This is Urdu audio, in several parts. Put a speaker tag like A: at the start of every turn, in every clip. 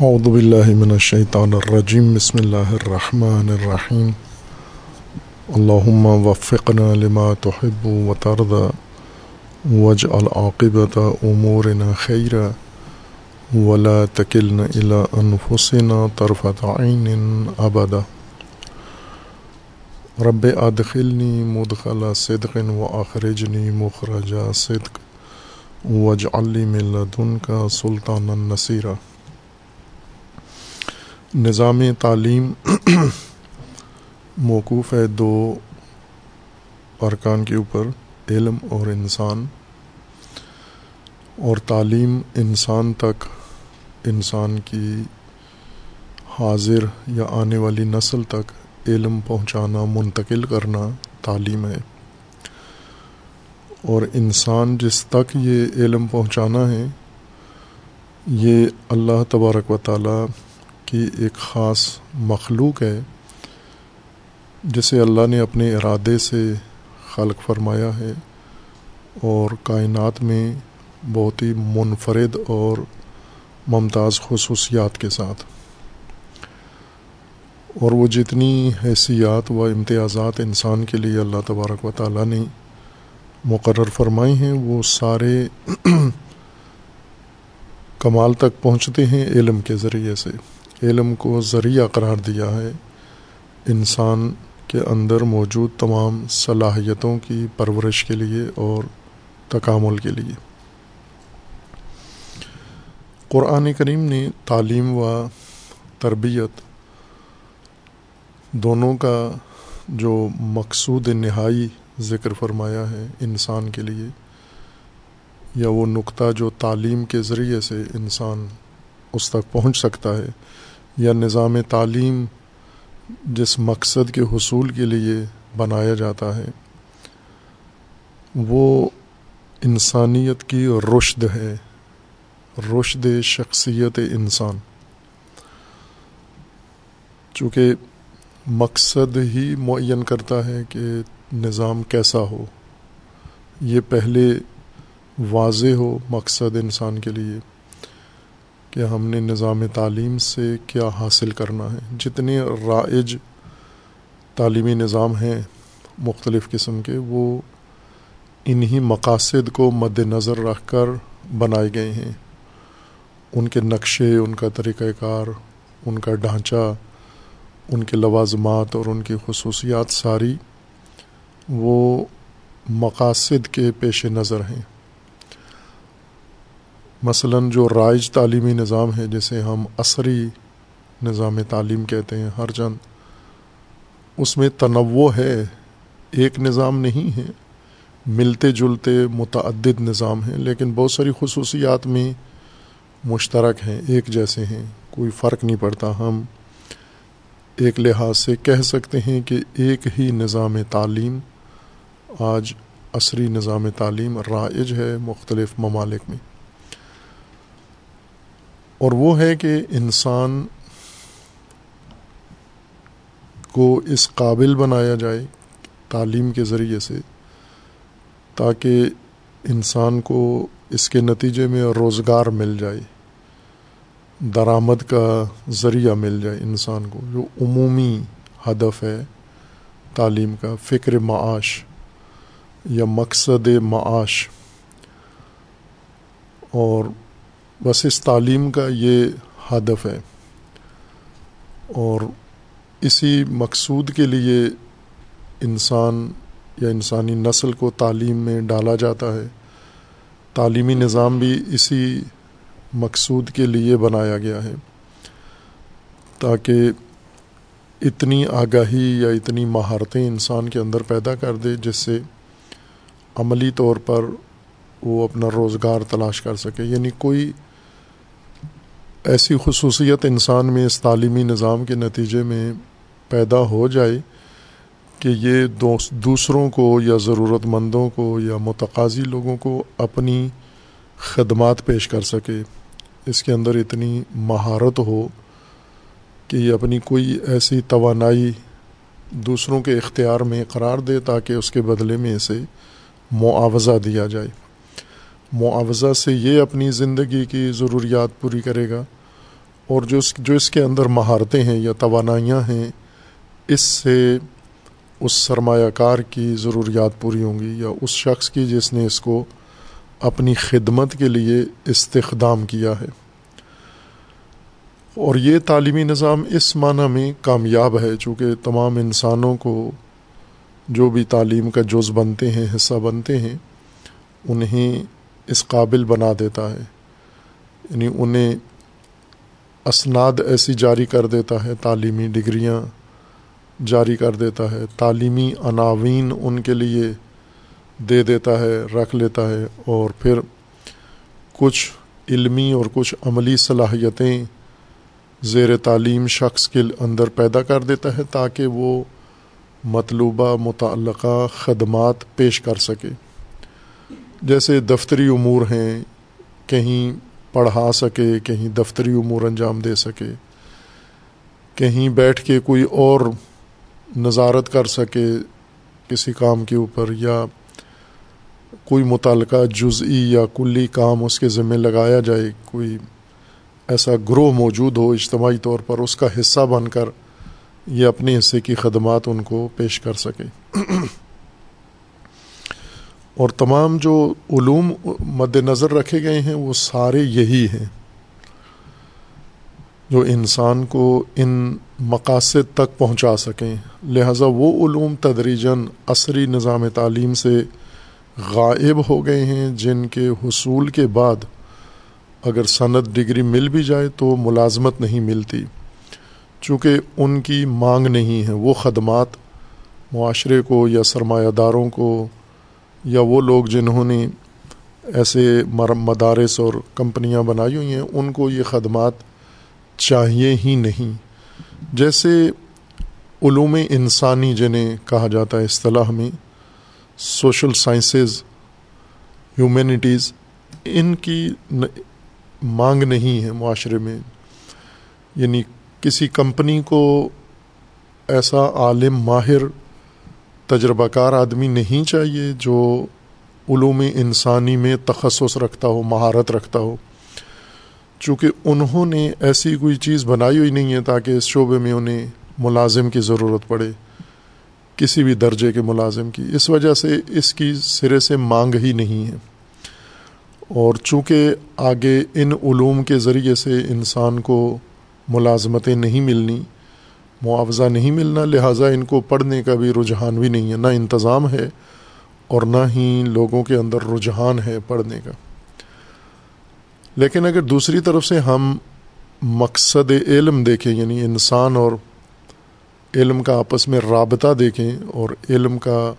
A: اعوذ باللہ من الشیطان الرجیم بسم اللہ الرحمن الرحیم اللہم وفقنا لما تحب و ترضى واجعل عاقبت امورنا خیرا ولا تکلنا الى انفسنا طرفت عین ابدا رب ادخلنی مدخل صدق و اخرجنی مخرج صدق، واجعل لی من لدنک سلطانا نصیرا نظام تعلیم موقوف ہے دو ارکان کے اوپر، علم اور انسان۔ اور تعلیم انسان تک، انسان کی حاضر یا آنے والی نسل تک علم پہنچانا، منتقل کرنا تعلیم ہے۔ اور انسان جس تک یہ علم پہنچانا ہے، یہ اللہ تبارک و تعالی کی ایک خاص مخلوق ہے، جسے اللہ نے اپنے ارادے سے خلق فرمایا ہے اور کائنات میں بہت ہی منفرد اور ممتاز خصوصیات کے ساتھ۔ اور وہ جتنی حیثیات و امتیازات انسان کے لیے اللہ تبارک و تعالیٰ نے مقرر فرمائے ہیں، وہ سارے کمال تک پہنچتے ہیں علم کے ذریعے سے۔ علم کو ذریعہ قرار دیا ہے۔ انسان کے اندر موجود تمام صلاحیتوں کی پرورش کے لیے اور تکامل کے لیے۔ قرآن کریم نے تعلیم و تربیت دونوں کا جو مقصود نہائی ذکر فرمایا ہے انسان کے لیے، یا وہ نقطہ جو تعلیم کے ذریعے سے انسان اس تک پہنچ سکتا ہے یا نظام تعلیم جس مقصد کے حصول کے لیے بنایا جاتا ہے، وہ انسانیت کی رشد ہے، رشد شخصیت انسان۔ چونکہ مقصد ہی معین کرتا ہے کہ نظام کیسا ہو، یہ پہلے واضح ہو مقصد انسان کے لیے۔ کہ ہم نے نظام تعلیم سے کیا حاصل کرنا ہے۔ جتنے رائج تعلیمی نظام ہیں مختلف قسم کے، وہ انہی مقاصد کو مد نظر رکھ کر بنائے گئے ہیں۔ ان کے نقشے، ان کا طریقہ کار، ان کا ڈھانچہ، ان کے لوازمات اور ان کی خصوصیات ساری وہ مقاصد کے پیش نظر ہیں۔ مثلا جو رائج تعلیمی نظام ہے، جسے ہم عصری نظام تعلیم کہتے ہیں، ہر چند، اس میں تنوع ہے، ایک نظام نہیں ہے، ملتے جلتے متعدد نظام ہیں، لیکن بہت ساری خصوصیات میں مشترک ہیں، ایک جیسے ہیں، کوئی فرق نہیں پڑتا۔ ہم ایک لحاظ سے کہہ سکتے ہیں کہ ایک ہی نظام تعلیم آج عصری نظام تعلیم رائج ہے مختلف ممالک میں۔ اور وہ ہے کہ انسان کو اس قابل بنایا جائے تعلیم کے ذریعے سے تاکہ انسان کو اس کے نتیجے میں روزگار مل جائے، درآمد کا ذریعہ مل جائے انسان کو، جو عمومی ہدف ہے تعلیم کا، فکر معاش یا مقصد معاش۔ اور بس اس تعلیم کا یہ ہدف ہے۔ اور اسی مقصود کے لیے انسان یا انسانی نسل کو تعلیم میں ڈالا جاتا ہے۔ تعلیمی نظام بھی اسی مقصود کے لیے بنایا گیا ہے۔ تاکہ اتنی آگاہی یا اتنی مہارتیں انسان کے اندر پیدا کر دے، جس سے عملی طور پر وہ اپنا روزگار تلاش کر سکے۔ یعنی کوئی ایسی خصوصیت انسان میں اس تعلیمی نظام کے نتیجے میں پیدا ہو جائے کہ یہ دوسروں کو یا ضرورت مندوں کو یا متقاضی لوگوں کو اپنی خدمات پیش کر سکے، اس کے اندر اتنی مہارت ہو کہ یہ اپنی کوئی ایسی توانائی دوسروں کے اختیار میں قرار دے تاکہ اس کے بدلے میں اسے معاوضہ دیا جائے۔ معاوضہ سے یہ اپنی زندگی کی ضروریات پوری کرے گا اور جو اس جو اس کے اندر مہارتیں ہیں یا توانائیاں ہیں، اس سے اس سرمایہ کار کی ضروریات پوری ہوں گی یا اس شخص کی جس نے اس کو اپنی خدمت کے لیے استخدام کیا ہے۔ اور یہ تعلیمی نظام اس معنی میں کامیاب ہے، چونکہ تمام انسانوں کو جو بھی تعلیم کا جز بنتے ہیں، حصہ بنتے ہیں، انہیں اس قابل بنا دیتا ہے۔ یعنی انہیں اسناد ایسی جاری کر دیتا ہے، تعلیمی ڈگریاں جاری کر دیتا ہے، تعلیمی عناوین ان کے لیے دے دیتا ہے، رکھ لیتا ہے۔ اور پھر کچھ علمی اور کچھ عملی صلاحیتیں زیر تعلیم شخص کے اندر پیدا کر دیتا ہے تاکہ وہ مطلوبہ، متعلقہ خدمات پیش کر سکے۔ جیسے دفتری امور ہیں، کہیں پڑھا سکے، کہیں دفتری امور انجام دے سکے، کہیں بیٹھ کے کوئی اور نظارت کر سکے کسی کام کے اوپر یا کوئی متعلقہ جزئی یا کلی کام اس کے ذمہ لگایا جائے، کوئی ایسا گروہ موجود ہو اجتماعی طور پر اس کا حصہ بن کر یہ اپنے حصے کی خدمات ان کو پیش کر سکے۔ اور تمام جو علوم مد نظر رکھے گئے ہیں، وہ سارے یہی ہیں۔ جو انسان کو ان مقاصد تک پہنچا سکیں۔ لہٰذا وہ علوم تدریجاً عصری نظام تعلیم سے غائب ہو گئے ہیں، جن کے حصول کے بعد اگر صنعت ڈگری مل بھی جائے تو ملازمت نہیں ملتی۔ چونکہ ان کی مانگ نہیں ہے، وہ خدمات معاشرے کو یا سرمایہ داروں کو یا وہ لوگ جنہوں نے ایسے مدارس اور کمپنیاں بنائی ہوئی ہیں، ان کو یہ خدمات چاہیے ہی نہیں۔ جیسے علوم انسانی جنہیں کہا جاتا ہے اصطلاح میں، سوشل سائنسز، ہیومینٹیز، ان کی مانگ نہیں ہے معاشرے میں۔ یعنی کسی کمپنی کو ایسا عالم ماہر تجربہ کار آدمی نہیں چاہیے جو علوم انسانی میں تخصص رکھتا ہو، مہارت رکھتا ہو۔ چونکہ انہوں نے ایسی کوئی چیز بنائی ہوئی نہیں ہے تاکہ اس شعبے میں انہیں ملازم کی ضرورت پڑے، کسی بھی درجے کے ملازم کی۔ اس وجہ سے اس کی سرے سے مانگ ہی نہیں ہے۔ اور چونکہ آگے ان علوم کے ذریعے سے انسان کو ملازمتیں نہیں ملنی معاوضہ نہیں ملنا، لہٰذا ان کو پڑھنے کا بھی رجحان بھی نہیں ہے۔ نہ انتظام ہے اور نہ ہی لوگوں کے اندر رجحان ہے پڑھنے کا۔ لیکن اگر دوسری طرف سے ہم مقصد علم دیکھیں یعنی انسان اور علم کا آپس میں رابطہ دیکھیں اور علم کا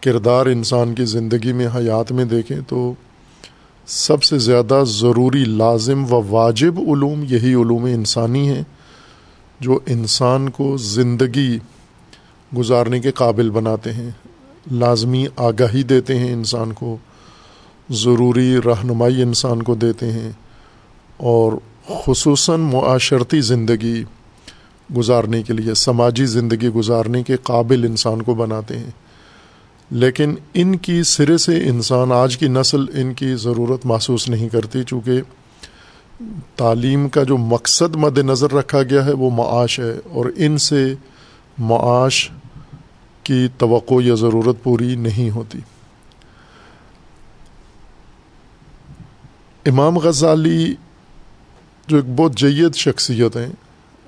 A: کردار انسان کی زندگی میں، حیات میں دیکھیں، تو سب سے زیادہ ضروری، لازم و واجب علوم یہی علوم انسانی ہیں۔ جو انسان کو زندگی گزارنے کے قابل بناتے ہیں، لازمی آگاہی دیتے ہیں انسان کو، ضروری رہنمائی انسان کو دیتے ہیں، اور خصوصاً معاشرتی زندگی گزارنے کے لیے، سماجی زندگی گزارنے کے قابل انسان کو بناتے ہیں۔ لیکن ان کی سرے سے انسان، آج کی نسل ان کی ضرورت محسوس نہیں کرتی، چونکہ تعلیم کا جو مقصد مد نظر رکھا گیا ہے وہ معاش ہے اور ان سے معاش کی توقع یا ضرورت پوری نہیں ہوتی۔ امام غزالی جو ایک بہت جید شخصیت ہیں،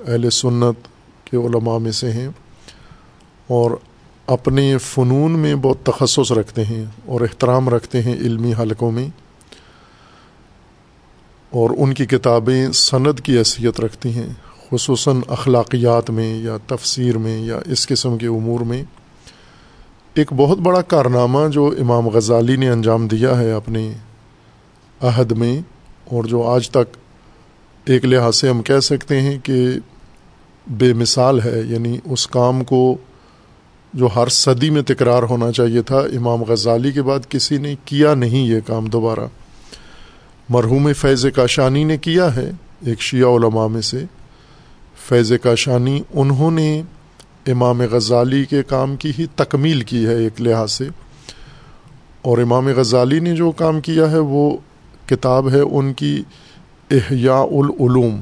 A: اہل سنت کے علماء میں سے ہیں اور اپنے فنون میں بہت تخصص رکھتے ہیں اور احترام رکھتے ہیں علمی حلقوں میں۔ اور ان کی کتابیں سند کی حیثیت رکھتی ہیں، خصوصاً اخلاقیات میں یا تفسیر میں یا اس قسم کے امور میں۔ ایک بہت بڑا کارنامہ جو امام غزالی نے انجام دیا ہے اپنے عہد میں، اور جو آج تک ایک لحاظ سے ہم کہہ سکتے ہیں کہ بے مثال ہے یعنی اس کام کو جو ہر صدی میں تکرار ہونا چاہیے تھا، امام غزالی کے بعد کسی نے کیا نہیں یہ کام دوبارہ۔ مرحوم فیض کاشانی نے کیا ہے ایک شیعہ علماء میں سے۔ فیض کاشانی، انہوں نے امام غزالی کے کام کی ہی تکمیل کی ہے ایک لحاظ سے۔ اور امام غزالی نے جو کام کیا ہے وہ کتاب ہے ان کی احیاء العلوم،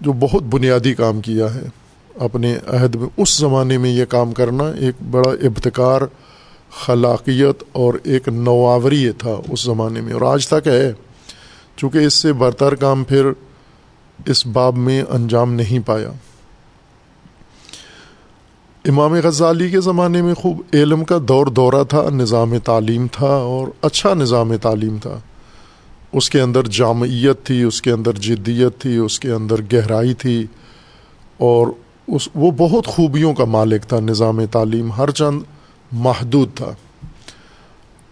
A: جو بہت بنیادی کام کیا ہے۔ اپنے عہد میں، اس زمانے میں یہ کام کرنا ایک بڑا ابتکار خلاقیت اور ایک نواوری تھا اس زمانے میں۔ اور آج تک ہے، چونکہ اس سے برتر کام پھر اس باب میں انجام نہیں پایا۔ امام غزالی کے زمانے میں خوب علم کا دور دورہ تھا، نظام تعلیم تھا اور اچھا نظام تعلیم تھا۔ اس کے اندر جامعیت تھی، اس کے اندر جدیت تھی، اس کے اندر گہرائی تھی اور اس وہ بہت خوبیوں کا مالک تھا نظام تعلیم۔ ہر چند محدود تھا۔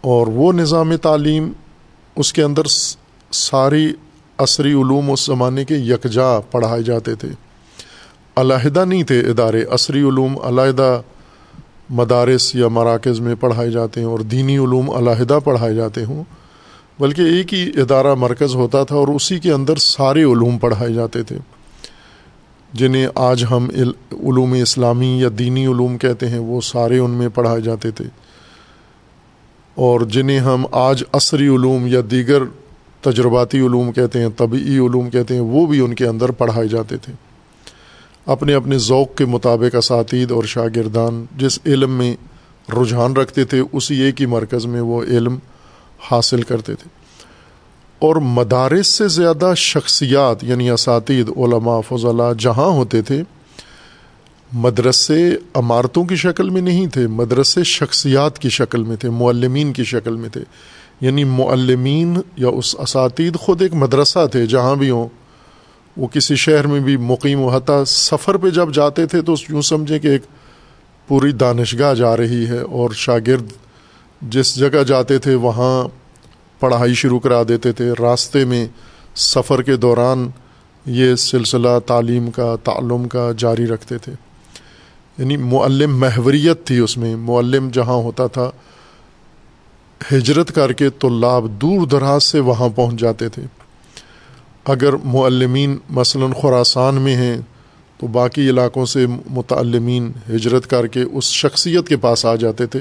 A: اور وہ نظام تعلیم اس کے اندر ساری عصری علوم اس زمانے کے یکجا پڑھائے جاتے تھے۔ علیحدہ نہیں تھے ادارے، عصری علوم علیحدہ مدارس یا مراکز میں پڑھائے جاتے ہیں اور دینی علوم علیحدہ پڑھائے جاتے ہوں۔ بلکہ ایک ہی ادارہ مرکز ہوتا تھا اور اسی کے اندر سارے علوم پڑھائے جاتے تھے۔ جنہیں آج ہم علوم اسلامی یا دینی علوم کہتے ہیں، وہ سارے ان میں پڑھائے جاتے تھے۔ اور جنہیں ہم آج عصری علوم یا دیگر تجرباتی علوم کہتے ہیں طبعی علوم کہتے ہیں، وہ بھی ان کے اندر پڑھائے جاتے تھے۔ اپنے اپنے ذوق کے مطابق اساتید اور شاگردان جس علم میں رجحان رکھتے تھے، اسی ایک ہی مرکز میں وہ علم حاصل کرتے تھے۔ اور مدارس سے زیادہ شخصیات یعنی اساتید، علماء، فضلاء جہاں ہوتے تھے، مدرسے عمارتوں کی شکل میں نہیں تھے، مدرسے شخصیات کی شکل میں تھے، معلمین کی شکل میں تھے۔ یعنی معلمین یا اس اساتید خود ایک مدرسہ تھے، جہاں بھی ہوں۔ وہ کسی شہر میں بھی مقیم و حتیٰ سفر پہ جب جاتے تھے تو یوں سمجھیں کہ ایک پوری دانشگاہ جا رہی ہے۔ اور شاگرد جس جگہ جاتے تھے، وہاں پڑھائی شروع کرا دیتے تھے۔ راستے میں سفر کے دوران یہ سلسلہ تعلیم کا، تعلم کا جاری رکھتے تھے۔ یعنی معلم محوریت تھی اس میں۔ معلم جہاں ہوتا تھا، ہجرت کر کے طلاب دور دراز سے وہاں پہنچ جاتے تھے۔ اگر معلمین مثلاً خوراسان میں ہیں، تو باقی علاقوں سے متعلمین ہجرت کر کے اس شخصیت کے پاس آ جاتے تھے۔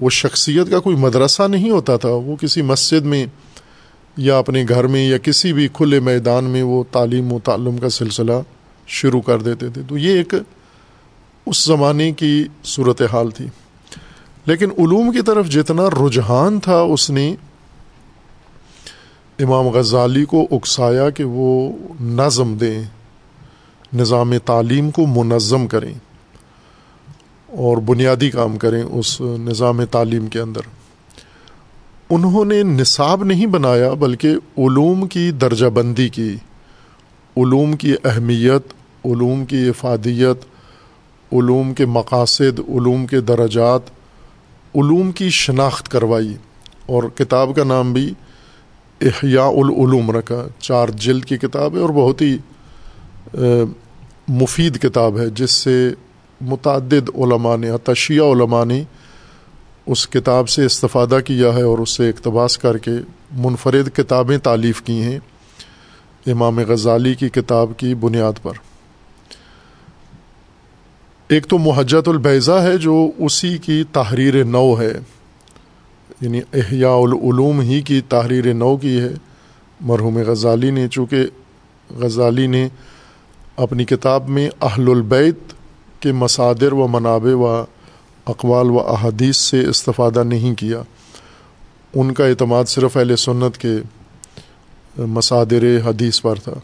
A: وہ شخصیت کا کوئی مدرسہ نہیں ہوتا تھا۔ وہ کسی مسجد میں یا اپنے گھر میں یا کسی بھی کھلے میدان میں وہ تعلیم و تعلم کا سلسلہ شروع کر دیتے تھے۔ تو یہ ایک اس زمانے کی صورت حال تھی۔ لیکن علوم کی طرف جتنا رجحان تھا، اس نے امام غزالی کو اکسایا کہ وہ نظم دیں، نظام تعلیم کو منظم کریں۔ اور بنیادی کام کریں اس نظام تعلیم کے اندر۔ انہوں نے نصاب نہیں بنایا، بلکہ علوم کی درجہ بندی کی۔ علوم کی اہمیت، علوم کی افادیت، علوم کے مقاصد، علوم کے درجات، علوم کی شناخت کروائی۔ اور کتاب کا نام بھی احیاء العلوم رکھا۔ چار جلد کی کتاب ہے اور بہت ہی مفید کتاب ہے، جس سے متعدد علماء نے تشیع علماء نے اس کتاب سے استفادہ کیا ہے اور اس سے اقتباس کر کے منفرد کتابیں تعلیف کی ہیں امام غزالی کی کتاب کی بنیاد پر۔ ایک تو محجت البیضہ ہے جو اسی کی تحریر نو ہے یعنی احیاء العلوم ہی کی تحریر نو کی ہے۔ مرحوم غزالی نے، چونکہ غزالی نے اپنی کتاب میں اہل البیت کے مصادر و منابع و اقوال و احادیث سے استفادہ نہیں کیا۔ ان کا اعتماد صرف اہل سنت کے مصادر حدیث پر تھا۔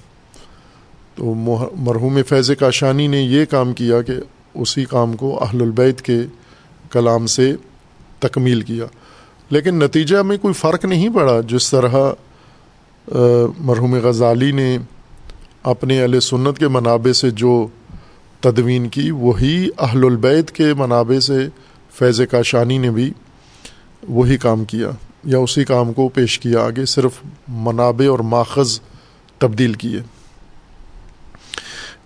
A: تو مرحوم فیض کاشانی نے یہ کام کیا کہ اسی کام کو اہل البیت کے کلام سے تکمیل کیا۔ لیکن نتیجہ میں کوئی فرق نہیں پڑا، جس طرح مرحوم غزالی نے اپنے اہل سنت کے منابع سے جو تدوین کی۔ وہی اہل البیت کے منابع سے فیض کاشانی نے بھی وہی کام کیا یا اسی کام کو پیش کیا، آگے صرف منابع اور ماخذ تبدیل کیے۔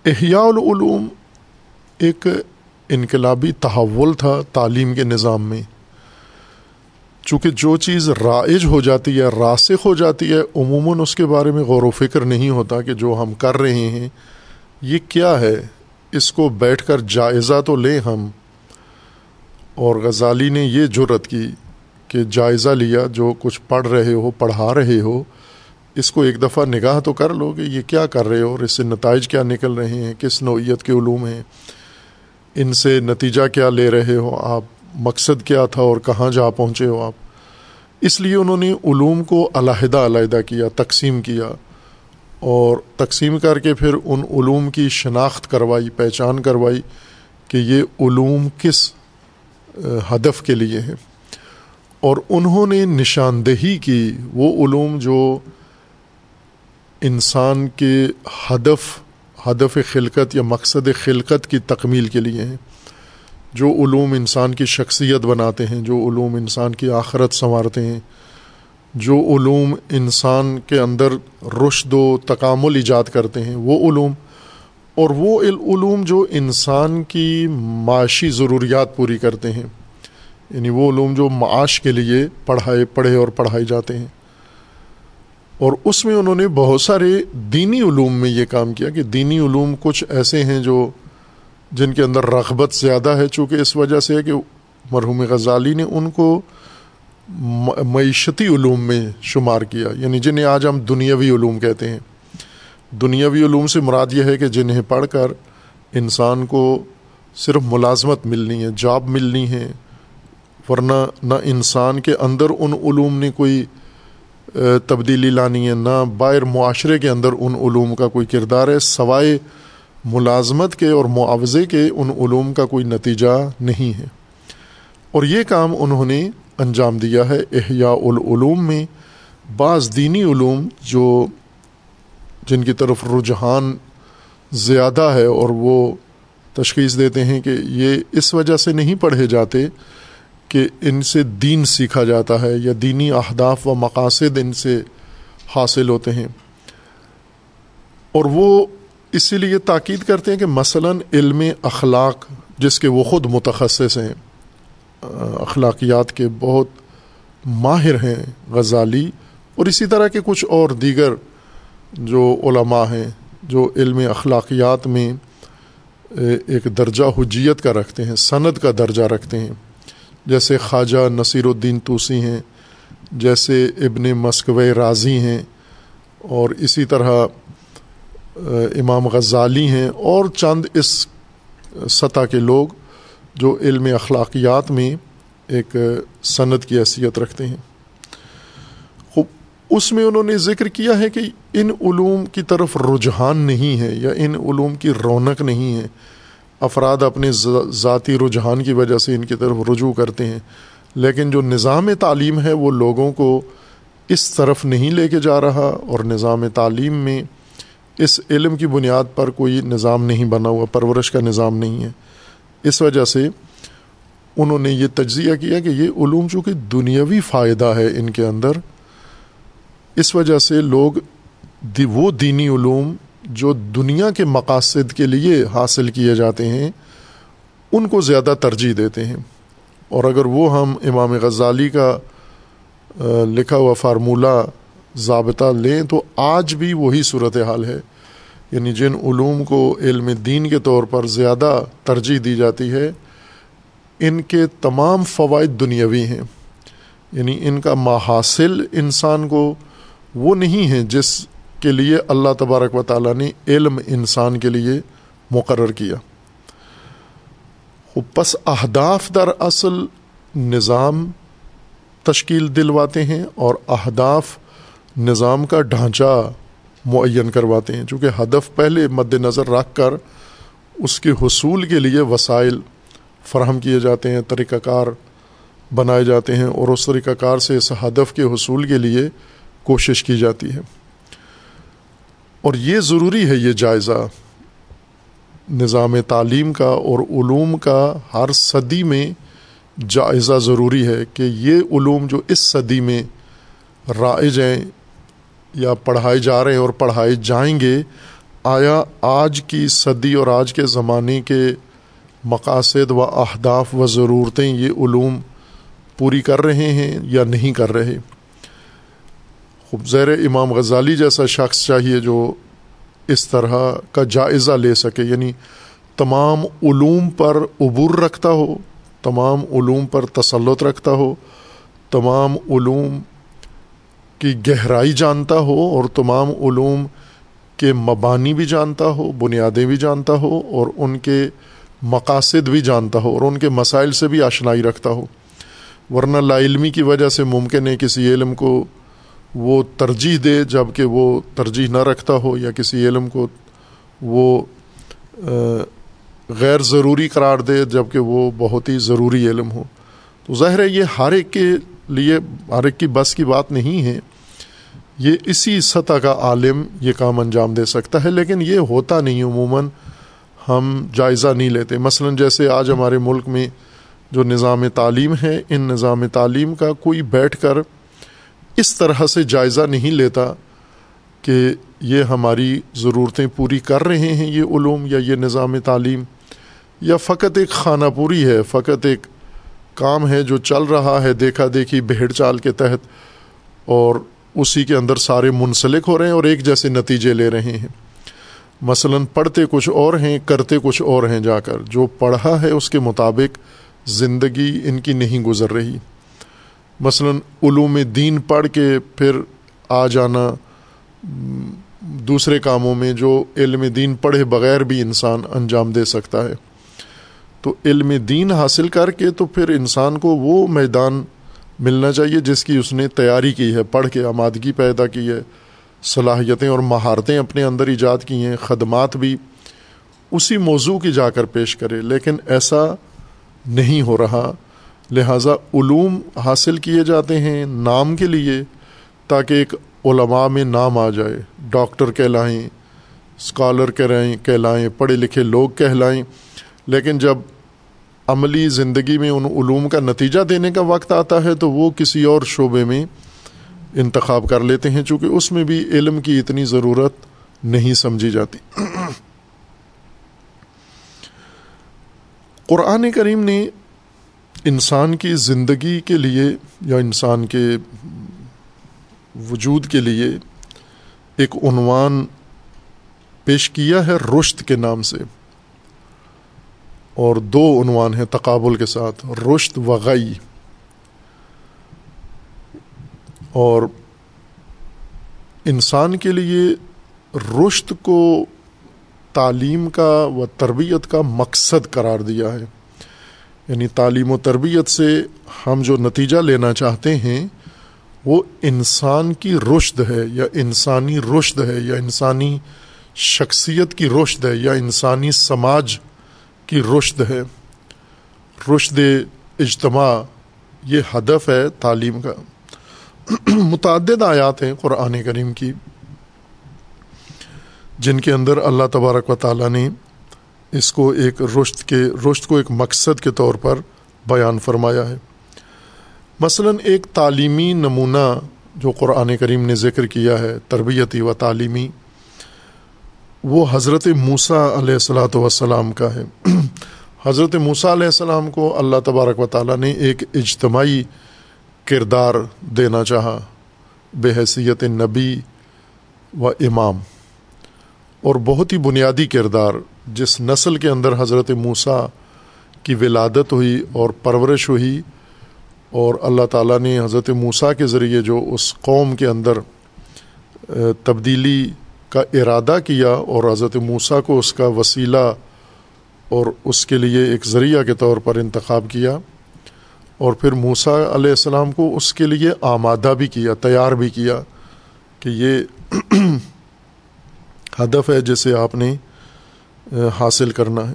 A: احیاء العلوم ایک انقلابی تحول تھا تعلیم کے نظام میں۔ چونکہ جو چیز رائج ہو جاتی ہے، راسخ ہو جاتی ہے، عموماً اس کے بارے میں غور و فکر نہیں ہوتا کہ جو ہم کر رہے ہیں، یہ کیا ہے۔ اس کو بیٹھ کر جائزہ تو لیں ہم۔ اور غزالی نے یہ جرت کی کہ جائزہ لیا، جو کچھ پڑھ رہے ہو، پڑھا رہے ہو، اس کو ایک دفعہ نگاہ تو کر لو کہ یہ کیا کر رہے ہو، اور اس سے نتائج کیا نکل رہے ہیں، کس نوعیت کے علوم ہیں، ان سے نتیجہ کیا لے رہے ہو، آپ مقصد کیا تھا اور کہاں جا پہنچے ہو آپ۔ اس لیے انہوں نے علوم کو علیحدہ علیحدہ کیا، تقسیم کیا۔ اور تقسیم کر کے پھر ان علوم کی شناخت کروائی، پہچان کروائی کہ یہ علوم کس ہدف کے لیے ہیں۔ اور انہوں نے نشاندہی کی، وہ علوم جو انسان کے ہدف ہدف خلقت یا مقصد خلقت کی تکمیل کے لیے ہیں۔ جو علوم انسان کی شخصیت بناتے ہیں، جو علوم انسان کی آخرت سنوارتے ہیں جو علوم انسان کے اندر رشد و تکامل ایجاد کرتے ہیں، وہ علوم۔ اور وہ علوم جو انسان کی معاشی ضروریات پوری کرتے ہیں۔ یعنی وہ علوم جو معاش کے لیے پڑھائے، پڑھے اور پڑھائے جاتے ہیں۔ اور اس میں انہوں نے بہت سارے دینی علوم میں یہ کام کیا کہ دینی علوم کچھ ایسے ہیں جو جن کے اندر رغبت زیادہ ہے، چونکہ اس وجہ سے ہے کہ مرحوم غزالی نے ان کو معیشتی علوم میں شمار کیا۔ یعنی جنہیں آج ہم دنیاوی علوم کہتے ہیں۔ دنیاوی علوم سے مراد یہ ہے کہ جنہیں پڑھ کر انسان کو صرف ملازمت ملنی ہے، جاب ملنی ہے، ورنہ نہ انسان کے اندر ان علوم نے کوئی تبدیلی لانی ہے، نہ باہر معاشرے کے اندر ان علوم کا کوئی کردار ہے، سوائے ملازمت کے اور معاوضے کے ان علوم کا کوئی نتیجہ نہیں ہے۔ اور یہ کام انہوں نے انجام دیا ہے احیاء العلوم میں بعض دینی علوم جو جن کی طرف رجحان زیادہ ہے اور وہ تشخیص دیتے ہیں کہ یہ اس وجہ سے نہیں پڑھے جاتے کہ ان سے دین سیکھا جاتا ہے یا دینی اہداف و مقاصد ان سے حاصل ہوتے ہیں۔ اور وہ اسی لیے تاکید کرتے ہیں کہ مثلا علم اخلاق جس کے وہ خود متخصص ہیں اخلاقیات کے بہت ماہر ہیں غزالی اور اسی طرح کے کچھ اور دیگر جو علماء ہیں جو علم اخلاقیات میں ایک درجہ حجیت کا رکھتے ہیں، سند کا درجہ رکھتے ہیں۔ جیسے خواجہ نصیر الدین توسی ہیں، جیسے ابن مسکو راضی ہیں اور اسی طرح امام غزالی ہیں اور چند اس سطح کے لوگ۔ جو علم اخلاقیات میں ایک صنعت کی حیثیت رکھتے ہیں۔ اس میں انہوں نے ذکر کیا ہے کہ ان علوم کی طرف رجحان نہیں ہے یا ان علوم کی رونق نہیں ہے۔ افراد اپنے ذاتی رجحان کی وجہ سے ان کی طرف رجوع کرتے ہیں، لیکن جو نظام تعلیم ہے وہ لوگوں کو اس طرف نہیں لے کے جا رہا اور نظام تعلیم میں اس علم کی بنیاد پر کوئی نظام نہیں بنا ہوا، پرورش کا نظام نہیں ہے۔ اس وجہ سے انہوں نے یہ تجزیہ کیا کہ یہ علوم چونکہ دنیاوی فائدہ ہے ان کے اندر، اس وجہ سے لوگ وہ دینی علوم جو دنیا کے مقاصد کے لیے حاصل کیے جاتے ہیں، ان کو زیادہ ترجیح دیتے ہیں۔ اور اگر وہ ہم امام غزالی کا لکھا ہوا فارمولہ ضابطہ لیں تو آج بھی وہی صورت حال ہے۔ یعنی جن علوم کو علم دین کے طور پر زیادہ ترجیح دی جاتی ہے، ان کے تمام فوائد دنیاوی ہیں۔ یعنی ان کا ماحصل انسان کو وہ نہیں ہے جس کے لیے اللہ تبارک و تعالیٰ نے علم انسان کے لیے مقرر کیا۔ پس اہداف در اصل نظام تشکیل دلواتے ہیں اور اہداف نظام کا ڈھانچہ معین کرواتے ہیں۔ چونکہ ہدف پہلے مد نظر رکھ کر اس کے حصول کے لیے وسائل فراہم کیے جاتے ہیں، طریقہ کار بنائے جاتے ہیں اور اس طریقہ کار سے اس ہدف کے حصول کے لیے کوشش کی جاتی ہے۔ اور یہ ضروری ہے یہ جائزہ۔ نظام تعلیم کا اور علوم کا ہر صدی میں جائزہ ضروری ہے کہ یہ علوم جو اس صدی میں رائج ہیں یا پڑھائے جا رہے ہیں اور پڑھائے جائیں گے، آیا آج کی صدی اور آج کے زمانے کے مقاصد و اہداف و ضرورتیں یہ علوم پوری کر رہے ہیں یا نہیں کر رہے؟ خوب، زیر امام غزالی جیسا شخص چاہیے جو اس طرح کا جائزہ لے سکے یعنی تمام علوم پر عبور رکھتا ہو، تمام علوم پر تسلط رکھتا ہو، تمام علوم کی گہرائی جانتا ہو اور تمام علوم کے مبانی بھی جانتا ہو، بنیادیں بھی جانتا ہو اور ان کے مقاصد بھی جانتا ہو اور ان کے مسائل سے بھی آشنائی رکھتا ہو۔ ورنہ لا علمی کی وجہ سے ممکن ہے کسی علم کو وہ ترجیح دے جبکہ وہ ترجیح نہ رکھتا ہو یا کسی علم کو وہ غیر ضروری قرار دے جبکہ وہ بہت ہی ضروری علم ہو۔ تو ظاہر ہے یہ ہر ایک کے لیے ہر ایک کی بس کی بات نہیں ہے۔ یہ اسی سطح کا عالم یہ کام انجام دے سکتا ہے، لیکن یہ ہوتا نہیں۔ عموماً ہم جائزہ نہیں لیتے۔ مثلا جیسے آج ہمارے ملک میں جو نظام تعلیم ہے، ان نظام تعلیم کا کوئی بیٹھ کر اس طرح سے جائزہ نہیں لیتا کہ یہ ہماری ضرورتیں پوری کر رہے ہیں۔ یہ علوم یا یہ نظام تعلیم یا فقط ایک خانہ پوری ہے، فقط ایک کام ہے جو چل رہا ہے دیکھا دیکھی بھیڑ چال کے تحت اور اسی کے اندر سارے منسلک ہو رہے ہیں اور ایک جیسے نتیجے لے رہے ہیں۔ مثلا پڑھتے کچھ اور ہیں، کرتے کچھ اور ہیں جا کر۔ جو پڑھا ہے اس کے مطابق زندگی ان کی نہیں گزر رہی۔ مثلا علوم دین پڑھ کے پھر آ جانا، دوسرے کاموں میں جو علم دین پڑھے بغیر بھی انسان انجام دے سکتا ہے۔ تو علم دین حاصل کر کے تو پھر انسان کو وہ میدان ملنا چاہیے جس کی اس نے تیاری کی ہے، پڑھ کے آمادگی پیدا کی ہے، صلاحیتیں اور مہارتیں اپنے اندر ایجاد کی ہیں، خدمات بھی اسی موضوع کی جا کر پیش کرے۔ لیکن ایسا نہیں ہو رہا۔ لہٰذا علوم حاصل کیے جاتے ہیں نام کے لیے تاکہ ایک علماء میں نام آ جائے۔ ڈاکٹر کہلائیں اسکالر کہلائیں کہلائیں، پڑھے لکھے لوگ کہلائیں۔ لیکن جب عملی زندگی میں ان علوم کا نتیجہ دینے کا وقت آتا ہے تو وہ کسی اور شعبے میں انتخاب کر لیتے ہیں، چونکہ اس میں بھی علم کی اتنی ضرورت نہیں سمجھی جاتی۔ قرآن کریم نے انسان کی زندگی کے لیے یا انسان کے وجود کے لیے ایک عنوان پیش کیا ہے رشت کے نام سے۔ اور دو عنوان ہیں تقابل کے ساتھ رشت وغی اور انسان کے لیے رشت کو تعلیم کا و تربیت کا مقصد قرار دیا ہے۔ یعنی تعلیم و تربیت سے ہم جو نتیجہ لینا چاہتے ہیں، وہ انسان کی رشد ہے یا انسانی رشد ہے یا انسانی شخصیت کی رشد ہے یا انسانی سماج کی رشد ہے۔ رشد اجتماع یہ ہدف ہے تعلیم کا۔ متعدد آیات ہیں قرآن کریم کی، جن کے اندر اللہ تبارک و تعالیٰ نے اس کو ایک رشت کے رشت کو ایک مقصد کے طور پر بیان فرمایا ہے۔ مثلا ایک تعلیمی نمونہ جو قرآن کریم نے ذکر کیا ہے، تربیتی و تعلیمی وہ حضرت موسیٰ علیہ السلاۃ وسلام کا ہے۔ حضرت موسیٰ علیہ السلام کو اللہ تبارک و تعالیٰ نے ایک اجتماعی کردار دینا چاہا بے حیثیت نبی و امام۔ اور بہت ہی بنیادی کردار، جس نسل کے اندر حضرت موسیٰ کی ولادت ہوئی اور پرورش ہوئی، اور اللہ تعالیٰ نے حضرت موسیٰ کے ذریعے جو اس قوم کے اندر تبدیلی کا ارادہ کیا اور حضرت موسیٰ کو اس کا وسیلہ اور اس کے لیے ایک ذریعہ کے طور پر انتخاب کیا اور پھر موسیٰ علیہ السلام کو اس کے لیے آمادہ بھی کیا، تیار بھی کیا کہ یہ ہدف ہے جسے آپ نے حاصل کرنا ہے۔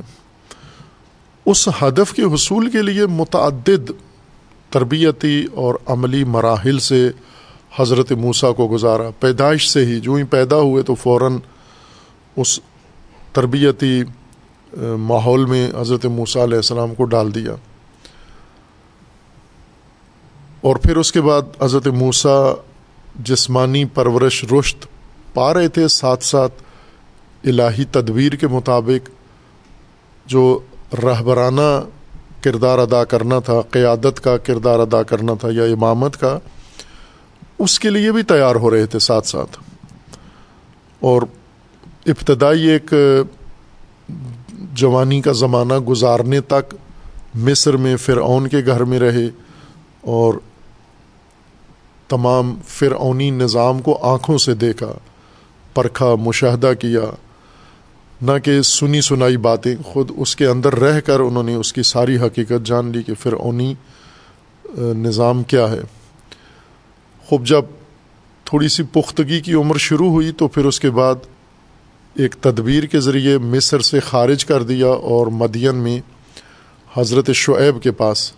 A: اس ہدف کے حصول کے لیے متعدد تربیتی اور عملی مراحل سے حضرت موسیٰ کو گزارا۔ پیدائش سے ہی جو ہی پیدا ہوئے تو فوراً اس تربیتی ماحول میں حضرت موسیٰ علیہ السلام کو ڈال دیا۔ اور پھر اس کے بعد حضرت موسیٰ جسمانی پرورش رشت پا رہے تھے، ساتھ ساتھ الہی تدبیر کے مطابق جو رہبرانہ کردار ادا کرنا تھا، قیادت کا کردار ادا کرنا تھا یا امامت کا اس کے لیے بھی تیار ہو رہے تھے ساتھ ساتھ۔ اور ابتدائی ایک جوانی کا زمانہ گزارنے تک مصر میں فرعون کے گھر میں رہے اور تمام فرعونی نظام کو آنکھوں سے دیکھا، پرکھا، مشاہدہ کیا۔ نہ کہ سنی سنائی باتیں، خود اس کے اندر رہ کر انہوں نے اس کی ساری حقیقت جان لی کہ فرعونی نظام کیا ہے۔ خوب جب تھوڑی سی پختگی کی عمر شروع ہوئی تو پھر اس کے بعد ایک تدبیر کے ذریعے مصر سے خارج کر دیا اور مدین میں حضرت شعیب کے پاس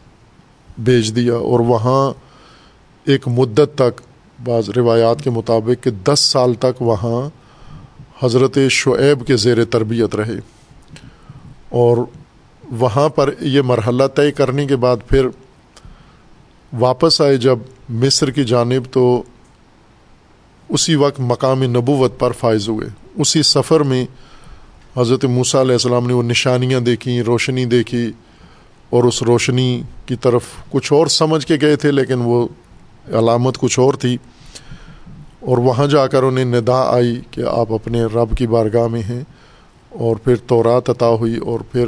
A: بھیج دیا اور وہاں ایک مدت تک بعض روایات کے مطابق کہ دس سال تک وہاں حضرت شعیب کے زیر تربیت رہے اور وہاں پر یہ مرحلہ طے کرنے کے بعد پھر واپس آئے جب مصر کی جانب تو اسی وقت مقام نبوت پر فائز ہوئے۔ اسی سفر میں حضرت موسیٰ علیہ السلام نے وہ نشانیاں دیکھیں، روشنی دیکھی اور اس روشنی کی طرف کچھ اور سمجھ کے گئے تھے، لیکن وہ علامت کچھ اور تھی۔ اور وہاں جا کر انہیں ندا آئی کہ آپ اپنے رب کی بارگاہ میں ہیں۔ اور پھر تورات عطا ہوئی اور پھر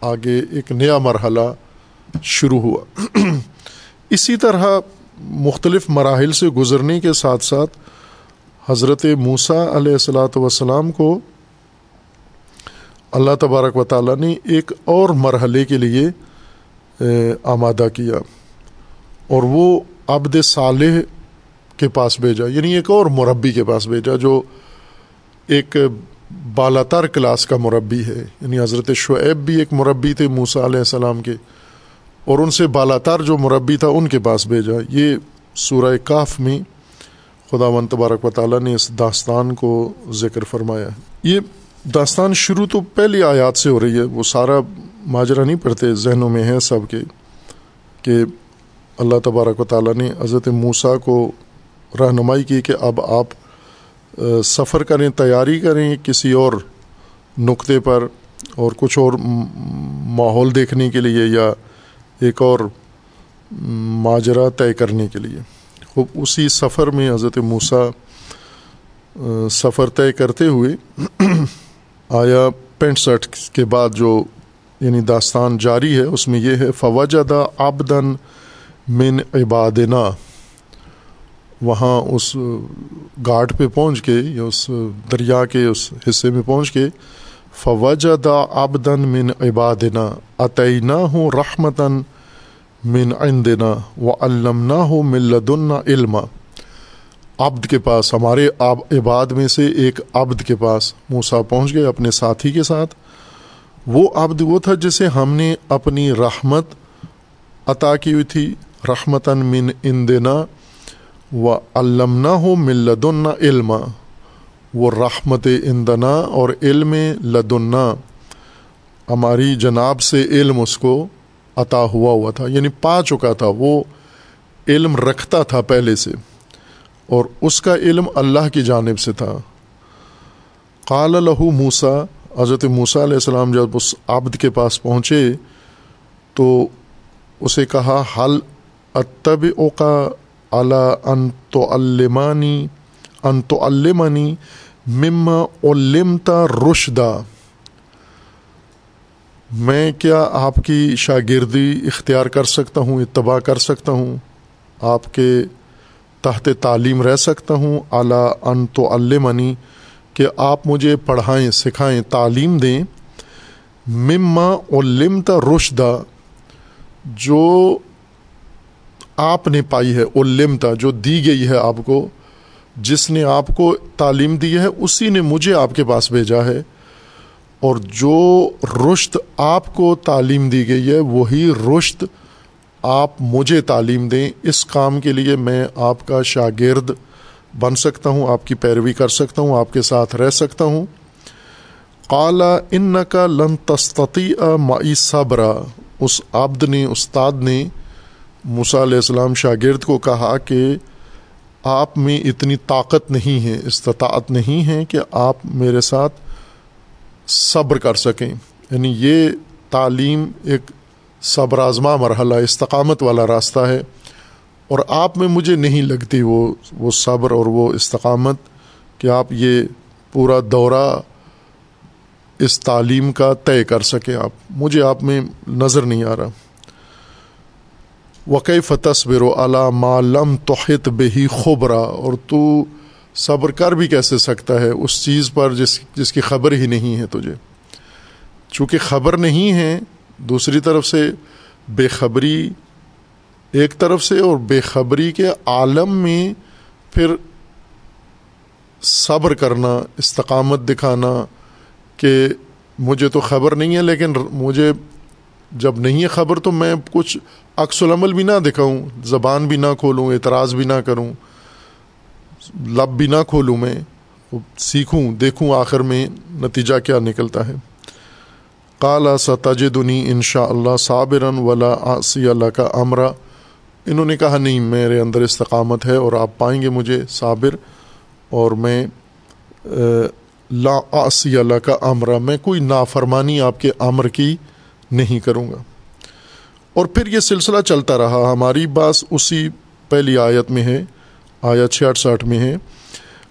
A: آگے ایک نیا مرحلہ شروع ہوا۔ اسی طرح مختلف مراحل سے گزرنے کے ساتھ ساتھ حضرت موسیٰ علیہ السلاۃ وسلام کو اللہ تبارک و تعالیٰ نے ایک اور مرحلے کے لیے آمادہ کیا اور وہ عبد صالح کے پاس بھیجا یعنی ایک اور مربی کے پاس بھیجا جو ایک بالا تر کلاس کا مربی ہے۔ یعنی حضرت شعیب بھی ایک مربی تھے موسیٰ علیہ السلام کے۔ اور ان سے بالا تر جو مربی تھا ان کے پاس بھیجا۔ یہ سورہ کاف میں خدا و تبارک و تعالیٰ نے اس داستان کو ذکر فرمایا۔ یہ داستان شروع تو پہلی آیات سے ہو رہی ہے۔ وہ سارا ماجرہ نہیں پڑھتے، ذہنوں میں ہے سب کے، کہ اللہ تبارک و تعالیٰ نے حضرت موسیٰ کو رہنمائی کی کہ اب آپ سفر کریں، تیاری کریں کسی اور نقطے پر اور کچھ اور ماحول دیکھنے کے لیے یا ایک اور ماجرہ طے کرنے کے لیے۔ خوب، اسی سفر میں حضرت موسیٰ سفر طے کرتے ہوئے آیا پینسٹھ کے بعد جو یعنی داستان جاری ہے، اس میں یہ ہے فوجدہ آبدن من عبادنا۔ وہاں اس گھاٹ پہ پہنچ کے یا اس دریا کے اس حصے میں پہنچ کے فوجدہ آبدن من عبادنا عطینہ ہوں رحمتاً من عندنا و علم نہ ہو ملدن علم عبد کے پاس، ہمارے عباد میں سے ایک عبد کے پاس موسا پہنچ گئے اپنے ساتھی کے ساتھ۔ وہ عبد وہ تھا جسے ہم نے اپنی رحمت عطا کی ہوئی تھی، رحمتاً من اندنا و علم نہ ہو ملدن علم وہ رحمت اندنا اور علم لدنا۔ ہماری جناب سے علم اس کو عطا ہوا ہوا تھا یعنی پا چکا تھا، وہ علم رکھتا تھا پہلے سے، اور اس کا علم اللہ کی جانب سے تھا۔ قال لہو موسا حضرت موسیٰ علیہ السلام جب اس عبد کے پاس پہنچے تو اسے کہا حل اتب اوقا اعلیٰ ان تو المانی ان تو المنی مما علمتا رشدہ میں کیا آپ کی شاگردی اختیار کر سکتا ہوں، اتباع کر سکتا ہوں؟ آپ کے تحت تعلیم رہ سکتا ہوں؟ اعلیٰ ان تو المنی کہ آپ مجھے پڑھائیں، سکھائیں، تعلیم دیں۔ مما علمت رشدہ جو آپ نے پائی ہے علمتا جو دی گئی ہے آپ کو جس نے آپ کو تعلیم دی ہے، اسی نے مجھے آپ کے پاس بھیجا ہے۔ اور جو رشت آپ کو تعلیم دی گئی ہے، وہی رشت آپ مجھے تعلیم دیں۔ اس کام کے لیے میں آپ کا شاگرد بن سکتا ہوں، آپ کی پیروی کر سکتا ہوں، آپ کے ساتھ رہ سکتا ہوں۔ قالا ان کا لن تستی مائی صبرا اس عبد نے، استاد نے موسیٰ علیہ السلام شاگرد کو کہا کہ آپ میں اتنی طاقت نہیں ہے، استطاعت نہیں ہے کہ آپ میرے ساتھ صبر کر سکیں۔ یعنی یہ تعلیم ایک صبر آزما مرحلہ، استقامت والا راستہ ہے۔ اور آپ میں مجھے نہیں لگتی وہ وہ صبر اور وہ استقامت کہ آپ یہ پورا دورہ اس تعلیم کا طے کر سکیں۔ آپ، مجھے آپ میں نظر نہیں آ رہا۔ وقع تصبر و علا معلم توحت بہی خبرا اور تو صبر کر بھی کیسے سکتا ہے اس چیز پر جس جس کی خبر ہی نہیں ہے تجھے۔ چونکہ خبر نہیں ہے، دوسری طرف سے بے خبری ایک طرف سے اور بے خبری کے عالم میں پھر صبر کرنا، استقامت دکھانا کہ مجھے تو خبر نہیں ہے لیکن مجھے جب نہیں ہے خبر تو میں کچھ عکس العمل بھی نہ دکھاؤں، زبان بھی نہ کھولوں، اعتراض بھی نہ کروں، لب بھی نہ کھولوں میں، سیکھوں، دیکھوں آخر میں نتیجہ کیا نکلتا ہے۔ کالا ستجدنی ان شاء اللہ صابرن ولا آسی اللہ کا امرا۔ انہوں نے کہا، نہیں، میرے اندر استقامت ہے اور آپ پائیں گے مجھے صابر اور میں لا آسی اللہ کا امرا۔ میں کوئی نافرمانی آپ کے امر کی نہیں کروں گا۔ اور پھر یہ سلسلہ چلتا رہا۔ ہماری باس اسی پہلی آیت میں ہے، آیت چھیاٹ ساٹھ میں ہے۔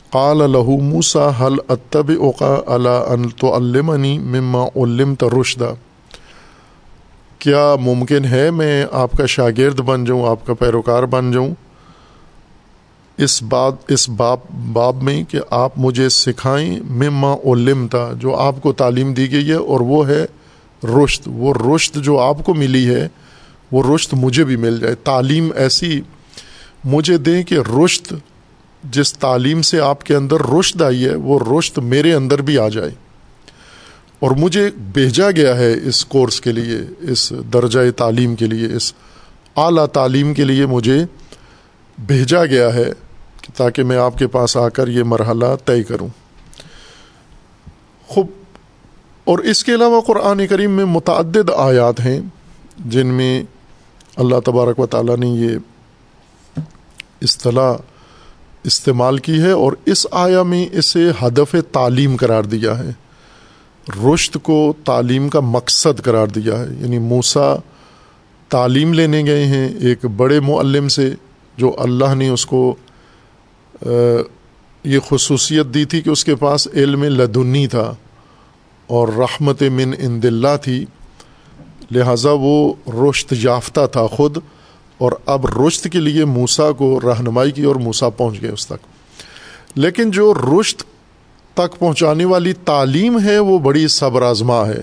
A: قال لہو موسا حل اتب اوقا اللہ ان تو المنی مما علم ترشدہ کیا ممکن ہے میں آپ کا شاگرد بن جاؤں، آپ کا پیروکار بن جاؤں؟ اس بات اس باپ باب میں کہ آپ مجھے سکھائیں مما علم تھا جو آپ کو تعلیم دی گئی ہے اور وہ ہے رشت، وہ رشت جو آپ کو ملی ہے، وہ رشت مجھے بھی مل جائے۔ تعلیم ایسی مجھے دیں کہ رشت جس تعلیم سے آپ کے اندر رشت آئی ہے، وہ رشت میرے اندر بھی آ جائے۔ اور مجھے بھیجا گیا ہے اس کورس کے لیے، اس درجۂ تعلیم کے لیے، اس اعلیٰ تعلیم کے لیے مجھے بھیجا گیا ہے تاکہ میں آپ کے پاس آ کر یہ مرحلہ طے کروں۔ خوب اور اس کے علاوہ قرآن کریم میں متعدد آیات ہیں جن میں اللہ تبارک و تعالیٰ نے یہ اصطلاح استعمال کی ہے اور اس آیا میں اسے ہدف تعلیم قرار دیا ہے۔ رشت کو تعلیم کا مقصد قرار دیا ہے۔ یعنی موسا تعلیم لینے گئے ہیں ایک بڑے معلم سے جو اللہ نے اس کو یہ خصوصیت دی تھی کہ اس کے پاس علم لدنی تھا۔ اور رحمت من ان دلہ تھی۔ لہٰذا وہ رشت یافتہ تھا خود اور اب رشت کے لیے موسا کو رہنمائی کی اور موسا پہنچ گئے اس تک۔ لیکن جو رشت تک پہنچانے والی تعلیم ہے وہ بڑی صبر آزما ہے۔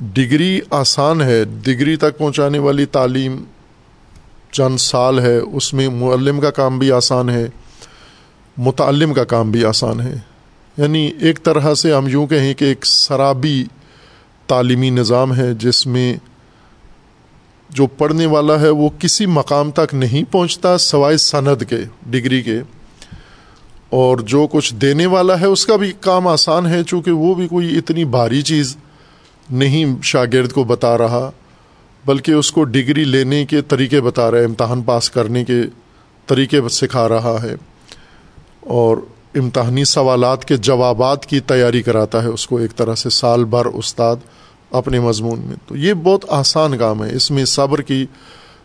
A: ڈگری آسان ہے، ڈگری تک پہنچانے والی تعلیم چند سال ہے، اس میں معلم کا کام بھی آسان ہے، متعلم کا کام بھی آسان ہے۔ یعنی ایک طرح سے ہم یوں کہیں کہ ایک شرابی تعلیمی نظام ہے جس میں جو پڑھنے والا ہے وہ کسی مقام تک نہیں پہنچتا سوائے سند کے، ڈگری کے۔ اور جو کچھ دینے والا ہے اس کا بھی کام آسان ہے چونکہ وہ بھی کوئی اتنی بھاری چیز نہیں شاگرد کو بتا رہا، بلکہ اس کو ڈگری لینے کے طریقے بتا رہا ہے، امتحان پاس کرنے کے طریقے سکھا رہا ہے۔ اور امتحانی سوالات کے جوابات کی تیاری کراتا ہے، اس کو ایک طرح سے سال بھر استاد اپنے مضمون میں۔ تو یہ بہت آسان کام ہے۔ اس میں صبر کی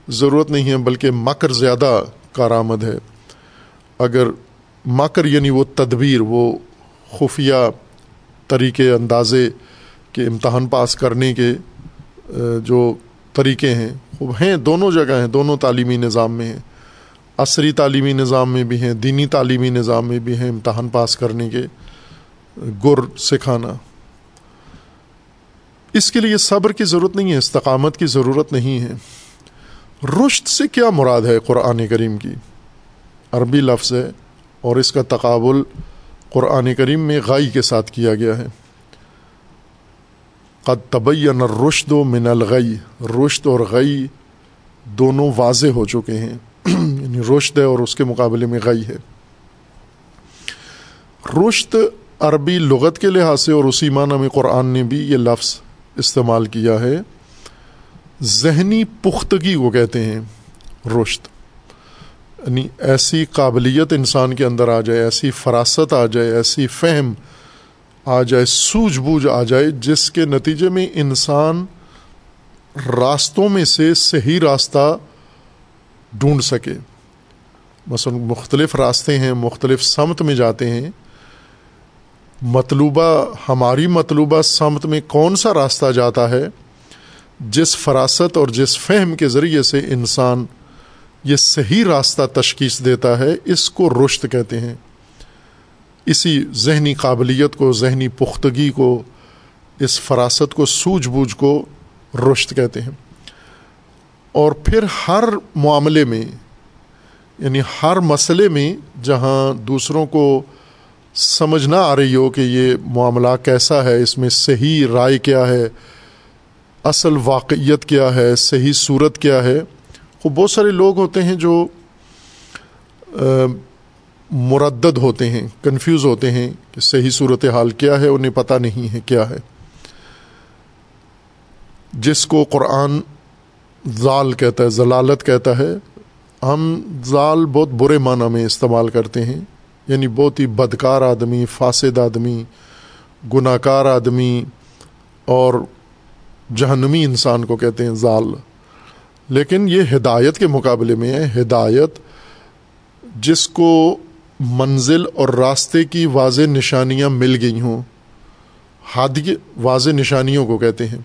A: ضرورت نہیں ہے، بلکہ مکر زیادہ کارآمد ہے۔ اگر مکر یعنی وہ تدبیر، وہ خفیہ طریقے اندازے کے امتحان پاس کرنے کے جو طریقے ہیں وہ ہیں، دونوں جگہ ہیں، دونوں تعلیمی نظام میں ہیں۔ عصری تعلیمی نظام میں بھی ہیں، دینی تعلیمی نظام میں بھی ہیں، امتحان پاس کرنے کے گر سکھانا۔ اس کے لیے صبر کی ضرورت نہیں ہے، استقامت کی ضرورت نہیں ہے۔ رشت سے کیا مراد ہے قرآن کریم کی؟ عربی لفظ ہے اور اس کا تقابل قرآن کریم میں غائی کے ساتھ کیا گیا ہے۔ قد طبعین رشد و من الغی، رشد اور غی دونوں واضح ہو چکے ہیں۔ یعنی رشد ہے اور اس کے مقابلے میں غی ہے۔ رشد عربی لغت کے لحاظ سے اور اسی معنی میں قرآن نے بھی یہ لفظ استعمال کیا ہے۔ ذہنی پختگی کو کہتے ہیں رشد۔ یعنی ایسی قابلیت انسان کے اندر آ جائے، ایسی فراست آ جائے، ایسی فہم آ جائے سوجھ بوجھ آ جائے جس کے نتیجے میں انسان راستوں میں سے صحیح راستہ ڈھونڈ سکے۔ مثلا مختلف راستے ہیں، مختلف سمت میں جاتے ہیں۔ مطلوبہ، ہماری مطلوبہ سمت میں کون سا راستہ جاتا ہے؟ جس فراست اور جس فہم کے ذریعے سے انسان یہ صحیح راستہ تشخیص دیتا ہے، اس کو رشت کہتے ہیں۔ اسی ذہنی قابلیت کو، ذہنی پختگی کو، اس فراست کو، سوجھ بوجھ کو رشت کہتے ہیں۔ اور پھر ہر معاملے میں یعنی ہر مسئلے میں جہاں دوسروں کو سمجھ نہ آ رہی ہو کہ یہ معاملہ کیسا ہے، اس میں صحیح رائے کیا ہے، اصل واقعیت کیا ہے، صحیح صورت کیا ہے۔ وہ بہت سارے لوگ ہوتے ہیں جو مردد ہوتے ہیں، کنفیوز ہوتے ہیں کہ صحیح صورت حال کیا ہے، انہیں پتہ نہیں ہے کیا ہے۔ جس کو قرآن ضال کہتا ہے ضلالت کہتا ہے۔ ہم ضال بہت برے معنی میں استعمال کرتے ہیں۔ یعنی بہت ہی بدکار آدمی، فاسد آدمی گناہ کار آدمی اور جہنمی انسان کو کہتے ہیں ضال لیکن یہ ہدایت کے مقابلے میں ہے۔ ہدایت جس کو منزل اور راستے کی واضح نشانیاں مل گئی ہوں ہادی واضح نشانیوں کو کہتے ہیں۔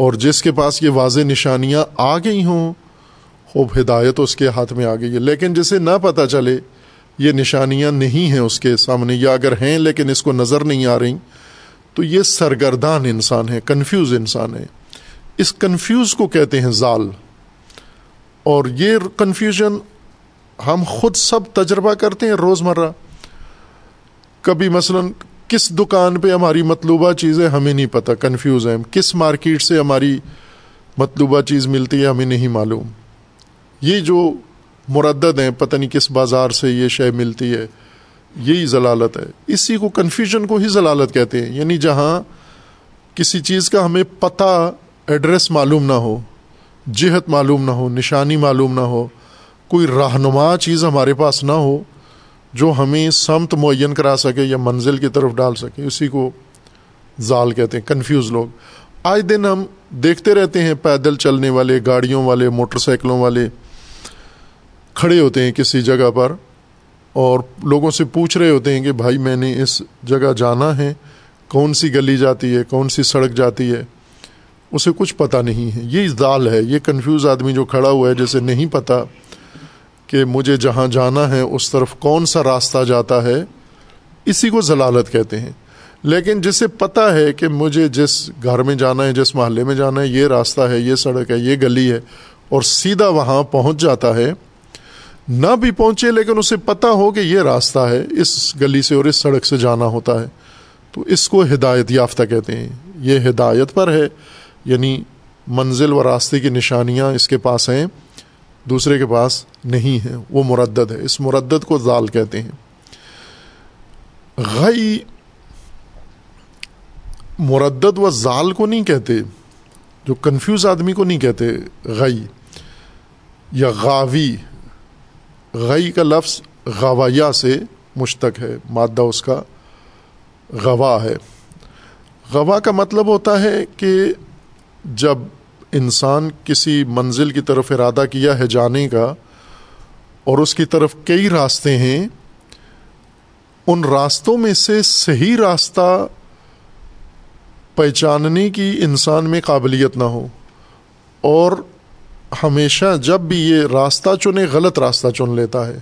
A: اور جس کے پاس یہ واضح نشانیاں آ گئی ہوں، خوب ہدایت اس کے ہاتھ میں آ گئی ہے۔ لیکن جسے نہ پتہ چلے، یہ نشانیاں نہیں ہیں اس کے سامنے، یا اگر ہیں لیکن اس کو نظر نہیں آ رہی، تو یہ سرگردان انسان ہے کنفیوز انسان ہے اس کنفیوز کو کہتے ہیں زال۔ اور یہ کنفیوژن ہم خود سب تجربہ کرتے ہیں، روزمرہ۔ کبھی مثلا کس دکان پہ ہماری مطلوبہ چیزیں ہمیں نہیں پتہ کنفیوز ہیں۔ کس مارکیٹ سے ہماری مطلوبہ چیز ملتی ہے ہمیں نہیں معلوم۔ یہ جو مردد ہیں، پتہ نہیں کس بازار سے یہ شے ملتی ہے، یہی ضلالت ہے۔ اسی کو کنفیوژن کو ہی ضلالت کہتے ہیں۔ یعنی جہاں کسی چیز کا ہمیں پتہ ایڈریس معلوم نہ ہو، جہت معلوم نہ ہو، نشانی معلوم نہ ہو، کوئی رہنما چیز ہمارے پاس نہ ہو جو ہمیں سمت معین کرا سکے یا منزل کی طرف ڈال سکے، اسی کو زال کہتے ہیں کنفیوز لوگ۔ آج دن ہم دیکھتے رہتے ہیں پیدل چلنے والے، گاڑیوں والے، موٹر سائیکلوں والے کھڑے ہوتے ہیں کسی جگہ پر اور لوگوں سے پوچھ رہے ہوتے ہیں کہ بھائی میں نے اس جگہ جانا ہے، کون سی گلی جاتی ہے، کون سی سڑک جاتی ہے؟ اسے کچھ پتہ نہیں ہے۔ یہ دال ہے، یہ کنفیوز آدمی جو کھڑا ہوا ہے جیسے نہیں پتہ۔ کہ مجھے جہاں جانا ہے اس طرف کون سا راستہ جاتا ہے، اسی کو ضلالت کہتے ہیں۔ لیکن جسے پتہ ہے کہ مجھے جس گھر میں جانا ہے، جس محلے میں جانا ہے، یہ راستہ ہے، یہ سڑک ہے، یہ گلی ہے اور سیدھا وہاں پہنچ جاتا ہے، نہ بھی پہنچے لیکن اسے پتہ ہو کہ یہ راستہ ہے، اس گلی سے اور اس سڑک سے جانا ہوتا ہے۔ تو اس کو ہدایت یافتہ کہتے ہیں۔ یہ ہدایت پر ہے یعنی منزل و راستے کی نشانیاں اس کے پاس ہیں۔ دوسرے کے پاس نہیں ہیں وہ مردد ہے۔ اس مردد کو زال کہتے ہیں۔ غی، مردد و زال کو نہیں کہتے، جو کنفیوز آدمی کو نہیں کہتے، غی یا غاوی۔ غی کا لفظ غوایا سے مشتق ہے، مادہ اس کا غوا ہے۔ غوا کا مطلب ہوتا ہے کہ جب انسان کسی منزل کی طرف ارادہ کیا ہے جانے کا، اور اس کی طرف کئی راستے ہیں، ان راستوں میں سے صحیح راستہ پہچاننے کی انسان میں قابلیت نہ ہو۔ اور ہمیشہ جب بھی یہ راستہ چنے، غلط راستہ چن لیتا ہے،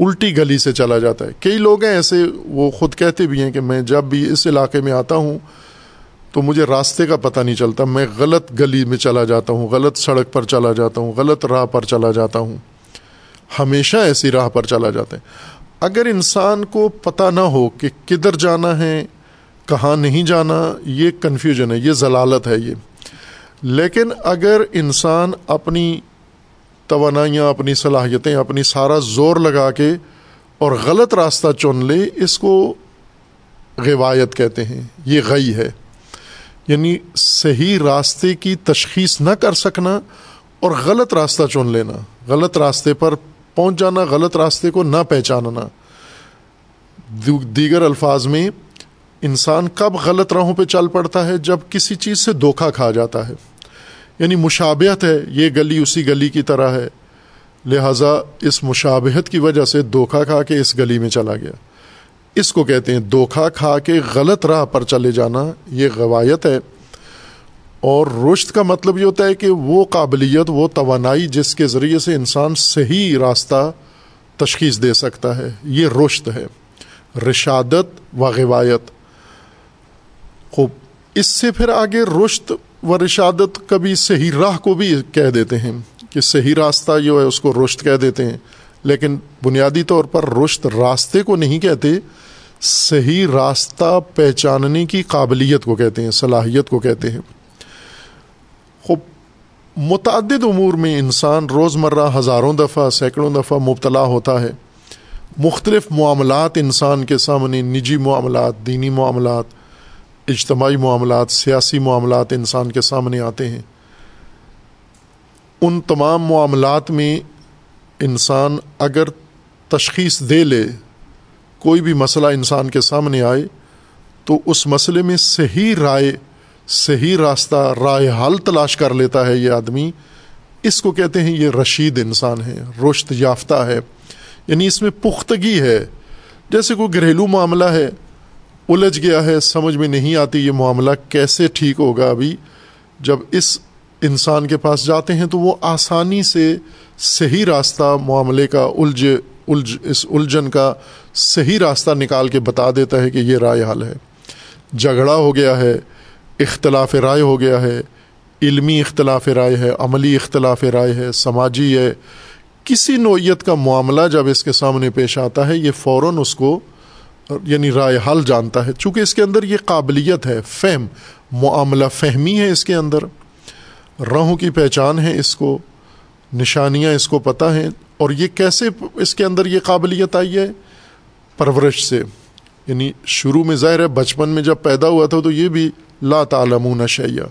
A: الٹی گلی سے چلا جاتا ہے۔ کئی لوگ ہیں ایسے، وہ خود کہتے بھی ہیں کہ میں جب بھی اس علاقے میں آتا ہوں تو مجھے راستے کا پتہ نہیں چلتا۔ میں غلط گلی میں چلا جاتا ہوں، غلط سڑک پر چلا جاتا ہوں، غلط راہ پر چلا جاتا ہوں۔ ہمیشہ ایسی راہ پر چلا جاتا ہے۔ اگر انسان کو پتہ نہ ہو کہ کدھر جانا ہے، کہاں نہیں جانا، یہ کنفیوژن ہے، یہ ضلالت ہے یہ۔ لیکن اگر انسان اپنی توانائیاں، اپنی صلاحیتیں، اپنی سارا زور لگا کے اور غلط راستہ چن لے، اس کو روایت کہتے ہیں۔ یہ غی ہے۔ یعنی صحیح راستے کی تشخیص نہ کر سکنا اور غلط راستہ چن لینا۔ غلط راستے پر پہنچ جانا، غلط راستے کو نہ پہچاننا۔ دیگر الفاظ میں، انسان کب غلط راہوں پہ چل پڑتا ہے؟ جب کسی چیز سے دھوکہ کھا جاتا ہے۔ یعنی مشابہت ہے، یہ گلی اسی گلی کی طرح ہے۔ لہٰذا اس مشابہت کی وجہ سے دھوکہ کھا کے اس گلی میں چلا گیا۔ اس کو کہتے ہیں دھوکھا کھا کے غلط راہ پر چلے جانا، یہ روایت ہے۔ اور رشت کا مطلب یہ ہوتا ہے کہ وہ قابلیت، وہ توانائی جس کے ذریعے سے انسان صحیح راستہ تشخیص دے سکتا ہے، یہ رشت ہے۔ رشادت و روایت خوب، اس سے پھر آگے رشت و رشادت کبھی صحیح راہ کو بھی کہہ دیتے ہیں کہ صحیح راستہ جو ہے اس کو رشت کہہ دیتے ہیں۔ لیکن بنیادی طور پر رشت راستے کو نہیں کہتے، صحیح راستہ پہچاننے کی قابلیت کو کہتے ہیں، صلاحیت کو کہتے ہیں۔ خوب، متعدد امور میں انسان روز مرہ ہزاروں دفعہ، سینکڑوں دفعہ مبتلا ہوتا ہے۔ مختلف معاملات انسان کے سامنے، نجی معاملات، دینی معاملات، اجتماعی معاملات، سیاسی معاملات انسان کے سامنے آتے ہیں۔ ان تمام معاملات میں انسان اگر تشخیص دے لے کوئی بھی مسئلہ انسان کے سامنے آئے، تو اس مسئلے میں صحیح رائے، صحیح راستہ، رائے حل تلاش کر لیتا ہے یہ آدمی۔ اس کو کہتے ہیں یہ رشید انسان ہے رشت یافتہ ہے۔ یعنی اس میں پختگی ہے۔ جیسے کوئی گھریلو معاملہ ہے، الجھ گیا ہے، سمجھ میں نہیں آتی یہ معاملہ کیسے ٹھیک ہوگا ابھی۔ جب اس انسان کے پاس جاتے ہیں تو وہ آسانی سے صحیح راستہ معاملے کا الجھ الجھ، اس الجھن کا صحیح راستہ نکال کے بتا دیتا ہے کہ یہ رائے حل ہے۔ جھگڑا ہو گیا ہے، اختلاف رائے ہو گیا ہے، علمی اختلاف رائے ہے، عملی اختلاف رائے ہے، سماجی ہے۔ کسی نوعیت کا معاملہ جب اس کے سامنے پیش آتا ہے، یہ فوراً اس کو یعنی رائے حل جانتا ہے۔ چونکہ اس کے اندر یہ قابلیت ہے، فہم، معاملہ فہمی ہے اس کے اندر۔ راہوں کی پہچان ہے اس کو۔ نشانیاں اس کو پتہ ہیں اور یہ کیسے اس کے اندر یہ قابلیت آئی ہے؟ پرورش سے۔ یعنی شروع میں ظاہر ہے بچپن میں جب پیدا ہوا تھا تو یہ بھی لا تعلمون شیا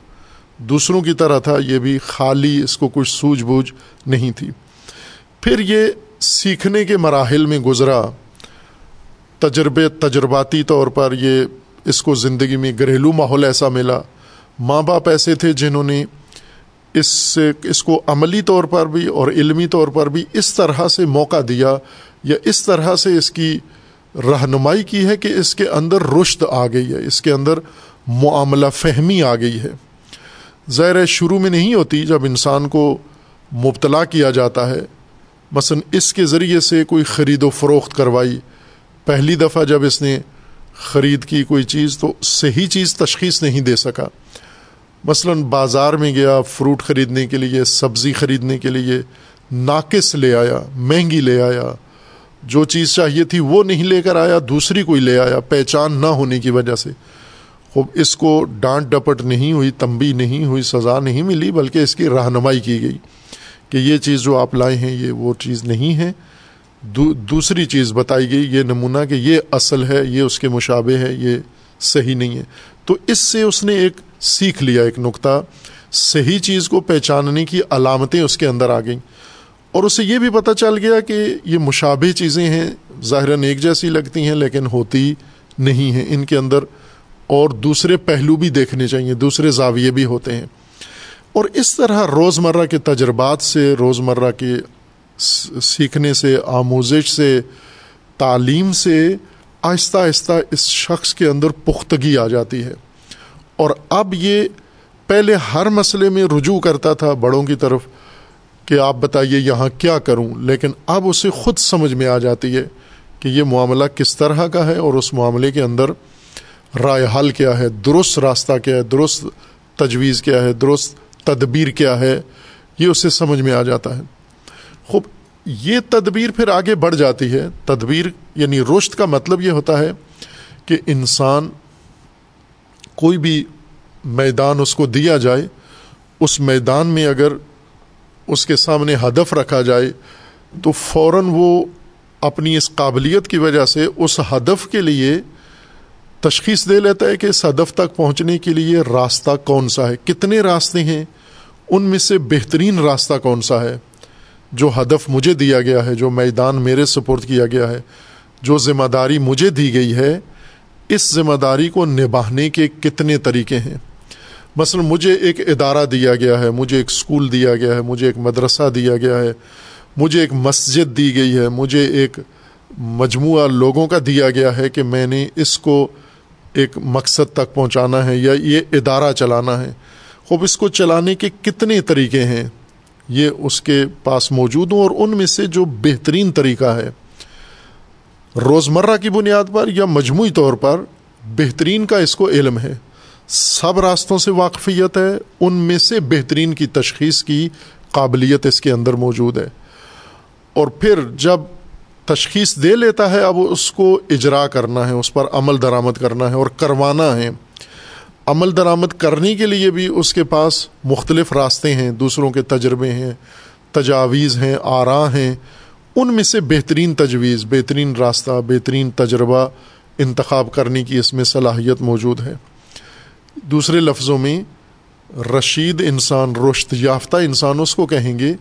A: دوسروں کی طرح تھا، یہ بھی خالی، اس کو کچھ سوجھ بوجھ نہیں تھی۔ پھر یہ سیکھنے کے مراحل میں گزرا۔ تجربے تجرباتی طور پر یہ اس کو زندگی میں گھریلو ماحول ایسا ملا۔ ماں باپ ایسے تھے جنہوں نے اس سے اس کو عملی طور پر بھی اور علمی طور پر بھی اس طرح سے موقع دیا یا اس طرح سے اس کی رہنمائی کی ہے کہ اس کے اندر رشت آ گئی ہے، اس کے اندر معاملہ فہمی آ گئی ہے۔ ظاہر شروع میں نہیں ہوتی جب انسان کو مبتلا کیا جاتا ہے۔ مثلاً اس کے ذریعے سے کوئی خرید و فروخت کروائی۔ پہلی دفعہ جب اس نے خرید کی کوئی چیز تو صحیح چیز تشخیص نہیں دے سکا۔ مثلاً بازار میں گیا، فروٹ خریدنے کے لیے، سبزی خریدنے کے لیے، ناقص لے آیا، مہنگی لے آیا، جو چیز چاہیے تھی وہ نہیں لے کر آیا، دوسری کوئی لے آیا، پہچان نہ ہونے کی وجہ سے۔ خوب، اس کو ڈانٹ ڈپٹ نہیں ہوئی تمبی نہیں ہوئی، سزا نہیں ملی، بلکہ اس کی رہنمائی کی گئی کہ یہ چیز جو آپ لائے ہیں، یہ وہ چیز نہیں ہے۔ دو، دوسری چیز بتائی گئی، یہ نمونہ کہ یہ اصل ہے، یہ اس کے مشابے ہے، یہ صحیح نہیں ہے۔ تو اس سے اس نے ایک سیکھ لیا ایک نقطہ، صحیح چیز کو پہچاننے کی علامتیں اس کے اندر آ گئیں۔ اور اسے یہ بھی پتہ چل گیا کہ یہ مشابہ چیزیں ہیں، ظاہراً ایک جیسی لگتی ہیں لیکن ہوتی نہیں ہیں۔ ان کے اندر اور دوسرے پہلو بھی دیکھنے چاہیے، دوسرے زاویے بھی ہوتے ہیں۔ اور اس طرح روز مرہ کے تجربات سے روز مرہ کے سیکھنے سے، آموزش سے، تعلیم سے آہستہ آہستہ اس شخص کے اندر پختگی آ جاتی ہے۔ اور اب یہ پہلے ہر مسئلے میں رجوع کرتا تھا بڑوں کی طرف کہ آپ بتائیے یہاں کیا کروں، لیکن اب اسے خود سمجھ میں آ جاتی ہے کہ یہ معاملہ کس طرح کا ہے اور اس معاملے کے اندر رائے حل کیا ہے، درست راستہ کیا ہے، درست تجویز کیا ہے، درست تدبیر کیا ہے، یہ اسے سمجھ میں آ جاتا ہے۔ خوب، یہ تدبیر پھر آگے بڑھ جاتی ہے۔ تدبیر یعنی رشت کا مطلب یہ ہوتا ہے کہ انسان کوئی بھی میدان اس کو دیا جائے، اس میدان میں اگر اس کے سامنے ہدف رکھا جائے، تو فوراً وہ اپنی اس قابلیت کی وجہ سے اس ہدف کے لیے تشخیص دے لیتا ہے کہ اس ہدف تک پہنچنے کے لیے راستہ کون سا ہے۔ کتنے راستے ہیں؟ ان میں سے بہترین راستہ کون سا ہے؟ جو ہدف مجھے دیا گیا ہے، جو میدان میرے سپرد کیا گیا ہے، جو ذمہ داری مجھے دی گئی ہے اس ذمہ داری کو نبھانے کے کتنے طریقے ہیں؟ مثلا مجھے ایک ادارہ دیا گیا ہے، مجھے ایک اسکول دیا گیا ہے، مجھے ایک مدرسہ دیا گیا ہے، مجھے ایک مسجد دی گئی ہے، مجھے ایک مجموعہ لوگوں کا دیا گیا ہے کہ میں نے اس کو ایک مقصد تک پہنچانا ہے یا یہ ادارہ چلانا ہے۔ خوب، اس کو چلانے کے کتنے طریقے ہیں؟ یہ اس کے پاس موجود ہوں اور ان میں سے جو بہترین طریقہ ہے۔ روزمرہ کی بنیاد پر یا مجموعی طور پر بہترین کا اس کو علم ہے۔ سب راستوں سے واقفیت ہے، ان میں سے بہترین کی تشخیص کی قابلیت اس کے اندر موجود ہے۔ اور پھر جب تشخیص دے لیتا ہے، اب اس کو اجرا کرنا ہے، اس پر عمل درآمد کرنا ہے اور کروانا ہے۔ عمل درآمد کرنے کے لیے بھی اس کے پاس مختلف راستے ہیں، دوسروں کے تجربے ہیں، تجاویز ہیں آرا ہیں۔ ان میں سے بہترین تجویز، بہترین راستہ، بہترین تجربہ انتخاب کرنے کی اس میں صلاحیت موجود ہے۔ دوسرے لفظوں میں، رشید انسان رشت یافتہ انسان اس کو کہیں گے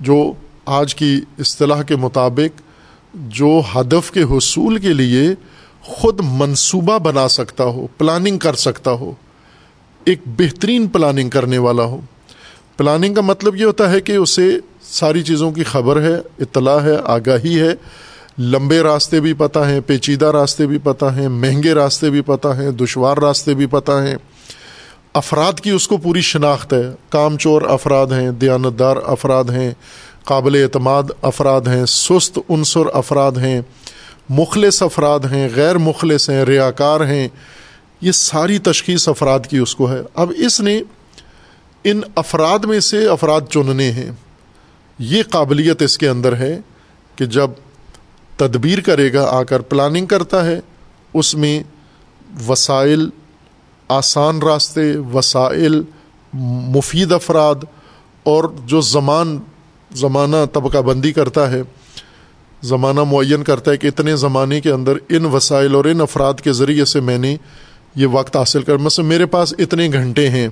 A: جو آج کی اصطلاح کے مطابق جو ہدف کے حصول کے لیے خود منصوبہ بنا سکتا ہو پلاننگ کر سکتا ہو، ایک بہترین پلاننگ کرنے والا ہو۔ پلاننگ کا مطلب یہ ہوتا ہے کہ اسے ساری چیزوں کی خبر ہے، اطلاع ہے، آگاہی ہے۔ لمبے راستے بھی پتہ ہیں، پیچیدہ راستے بھی پتہ ہیں، مہنگے راستے بھی پتہ ہیں، دشوار راستے بھی پتہ ہیں۔ افراد کی اس کو پوری شناخت ہے۔ کام چور افراد ہیں، دیانتدار افراد ہیں، قابل اعتماد افراد ہیں، سست عنصر افراد ہیں، مخلص افراد ہیں، غیر مخلص ہیں، ریاکار ہیں۔ یہ ساری تشخیص افراد کی اس کو ہے۔ اب اس نے ان افراد میں سے افراد چننے ہیں۔ یہ قابلیت اس کے اندر ہے کہ جب تدبیر کرے گا، آ کر پلاننگ کرتا ہے، اس میں وسائل، آسان راستے، وسائل، مفید افراد اور جو زمان، زمانہ طبقہ بندی کرتا ہے، زمانہ معین کرتا ہے کہ اتنے زمانے کے اندر ان وسائل اور ان افراد کے ذریعے سے میں نے یہ وقت حاصل کر، مثلا میرے پاس اتنے گھنٹے ہیں۔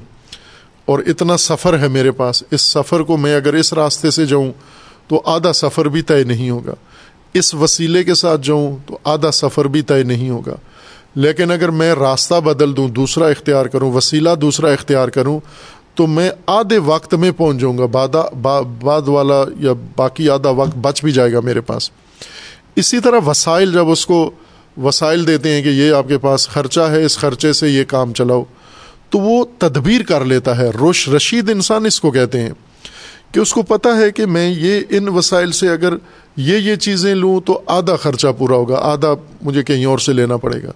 A: اور اتنا سفر ہے میرے پاس، اس سفر کو میں اگر اس راستے سے جاؤں تو آدھا سفر بھی طے نہیں ہوگا۔ اس وسیلے کے ساتھ جاؤں تو آدھا سفر بھی طے نہیں ہوگا۔ لیکن اگر میں راستہ بدل دوں، دوسرا اختیار کروں، وسیلہ دوسرا اختیار کروں، تو میں آدھے وقت میں پہنچ جاؤں گا۔ بعد بعد والا یا باقی آدھا وقت بچ بھی جائے گا میرے پاس۔ اسی طرح وسائل جب اس کو وسائل دیتے ہیں کہ یہ آپ کے پاس خرچہ ہے، اس خرچے سے یہ کام چلاؤ۔ تو وہ تدبیر کر لیتا ہے۔ روش رشید انسان اس کو کہتے ہیں کہ اس کو پتہ ہے کہ میں یہ ان وسائل سے اگر یہ یہ چیزیں لوں تو آدھا خرچہ پورا ہوگا، آدھا مجھے کہیں اور سے لینا پڑے گا۔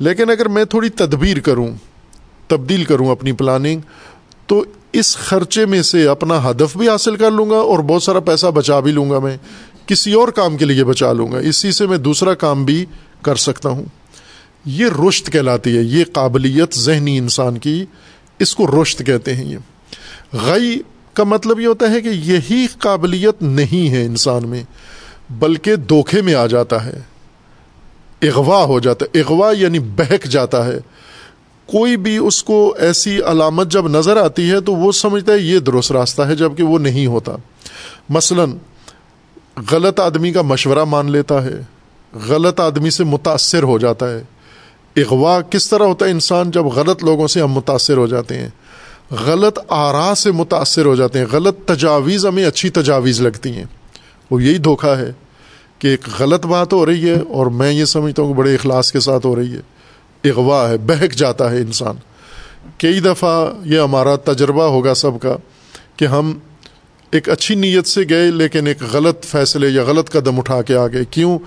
A: لیکن اگر میں تھوڑی تدبیر کروں، تبدیل کروں اپنی پلاننگ تو اس خرچے میں سے اپنا ہدف بھی حاصل کر لوں گا اور بہت سارا پیسہ بچا بھی لوں گا میں۔ کسی اور کام کے لیے بچا لوں گا۔ اسی سے میں دوسرا کام بھی کر سکتا ہوں۔ یہ رشت کہلاتی ہے، یہ قابلیت ذہنی انسان کی اس کو رشت کہتے ہیں یہ۔ غی کا مطلب یہ ہوتا ہے کہ یہی قابلیت نہیں ہے انسان میں، بلکہ دھوکھے میں آ جاتا ہے، اغوا ہو جاتا ہے، اغوا یعنی بہک جاتا ہے۔ کوئی بھی اس کو ایسی علامت جب نظر آتی ہے تو وہ سمجھتا ہے یہ درست راستہ ہے جبکہ وہ نہیں ہوتا۔ مثلا، غلط آدمی کا مشورہ مان لیتا ہے، غلط آدمی سے متاثر ہو جاتا ہے۔ اغوا کس طرح ہوتا ہے؟ انسان جب غلط لوگوں سے ہم متاثر ہو جاتے ہیں، غلط آرا سے متاثر ہو جاتے ہیں، غلط تجاویز ہمیں اچھی تجاویز لگتی ہیں۔ وہ یہی دھوکہ ہے کہ ایک غلط بات ہو رہی ہے اور میں یہ سمجھتا ہوں کہ بڑے اخلاص کے ساتھ ہو رہی ہے۔ اغوا ہے، بہک جاتا ہے انسان۔ کئی دفعہ یہ ہمارا تجربہ ہوگا سب کا کہ ہم ایک اچھی نیت سے گئے لیکن ایک غلط فیصلے یا غلط قدم اٹھا کے آ گئے کیوں؟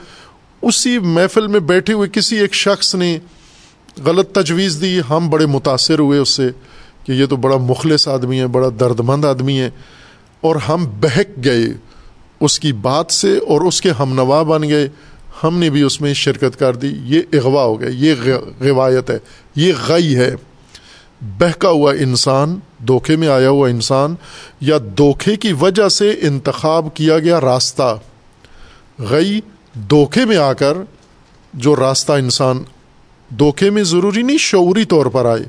A: اسی محفل میں بیٹھے ہوئے کسی ایک شخص نے غلط تجویز دی۔ ہم بڑے متاثر ہوئے اس سے کہ یہ تو بڑا مخلص آدمی ہے، بڑا درد مند آدمی ہے۔ اور ہم بہک گئے اس کی بات سے اور اس کے ہم نوا بن گئے۔ ہم نے بھی اس میں شرکت کر دی۔ یہ اغوا ہو گیا، یہ روایت ہے، یہ غی ہے۔ بہکا ہوا انسان دھوکھے میں آیا ہوا انسان، یا دھوکھے کی وجہ سے انتخاب کیا گیا راستہ۔ غی دھوکھے میں آ کر جو راستہ انسان دھوکھے میں ضروری نہیں، شعوری طور پر آئے۔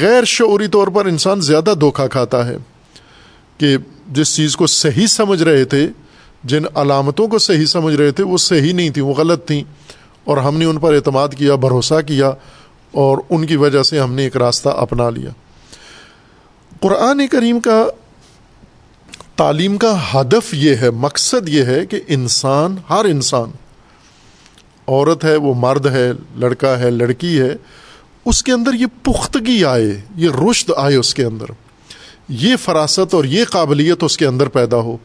A: غیر شعوری طور پر انسان زیادہ دھوکھا کھاتا ہے کہ جس چیز کو صحیح سمجھ رہے تھے، جن علامتوں کو صحیح سمجھ رہے تھے، وہ صحیح نہیں تھیں، وہ غلط تھیں۔ اور ہم نے ان پر اعتماد کیا، بھروسہ کیا، اور ان کی وجہ سے ہم نے ایک راستہ اپنا لیا۔ قرآن کریم کا تعلیم کا ہدف یہ ہے، مقصد یہ ہے کہ انسان، ہر انسان، عورت ہے، وہ مرد ہے، لڑکا ہے، لڑکی ہے، اس کے اندر یہ پختگی آئے، یہ رشد آئے اس کے اندر۔ یہ فراست اور یہ قابلیت اس کے اندر پیدا ہو۔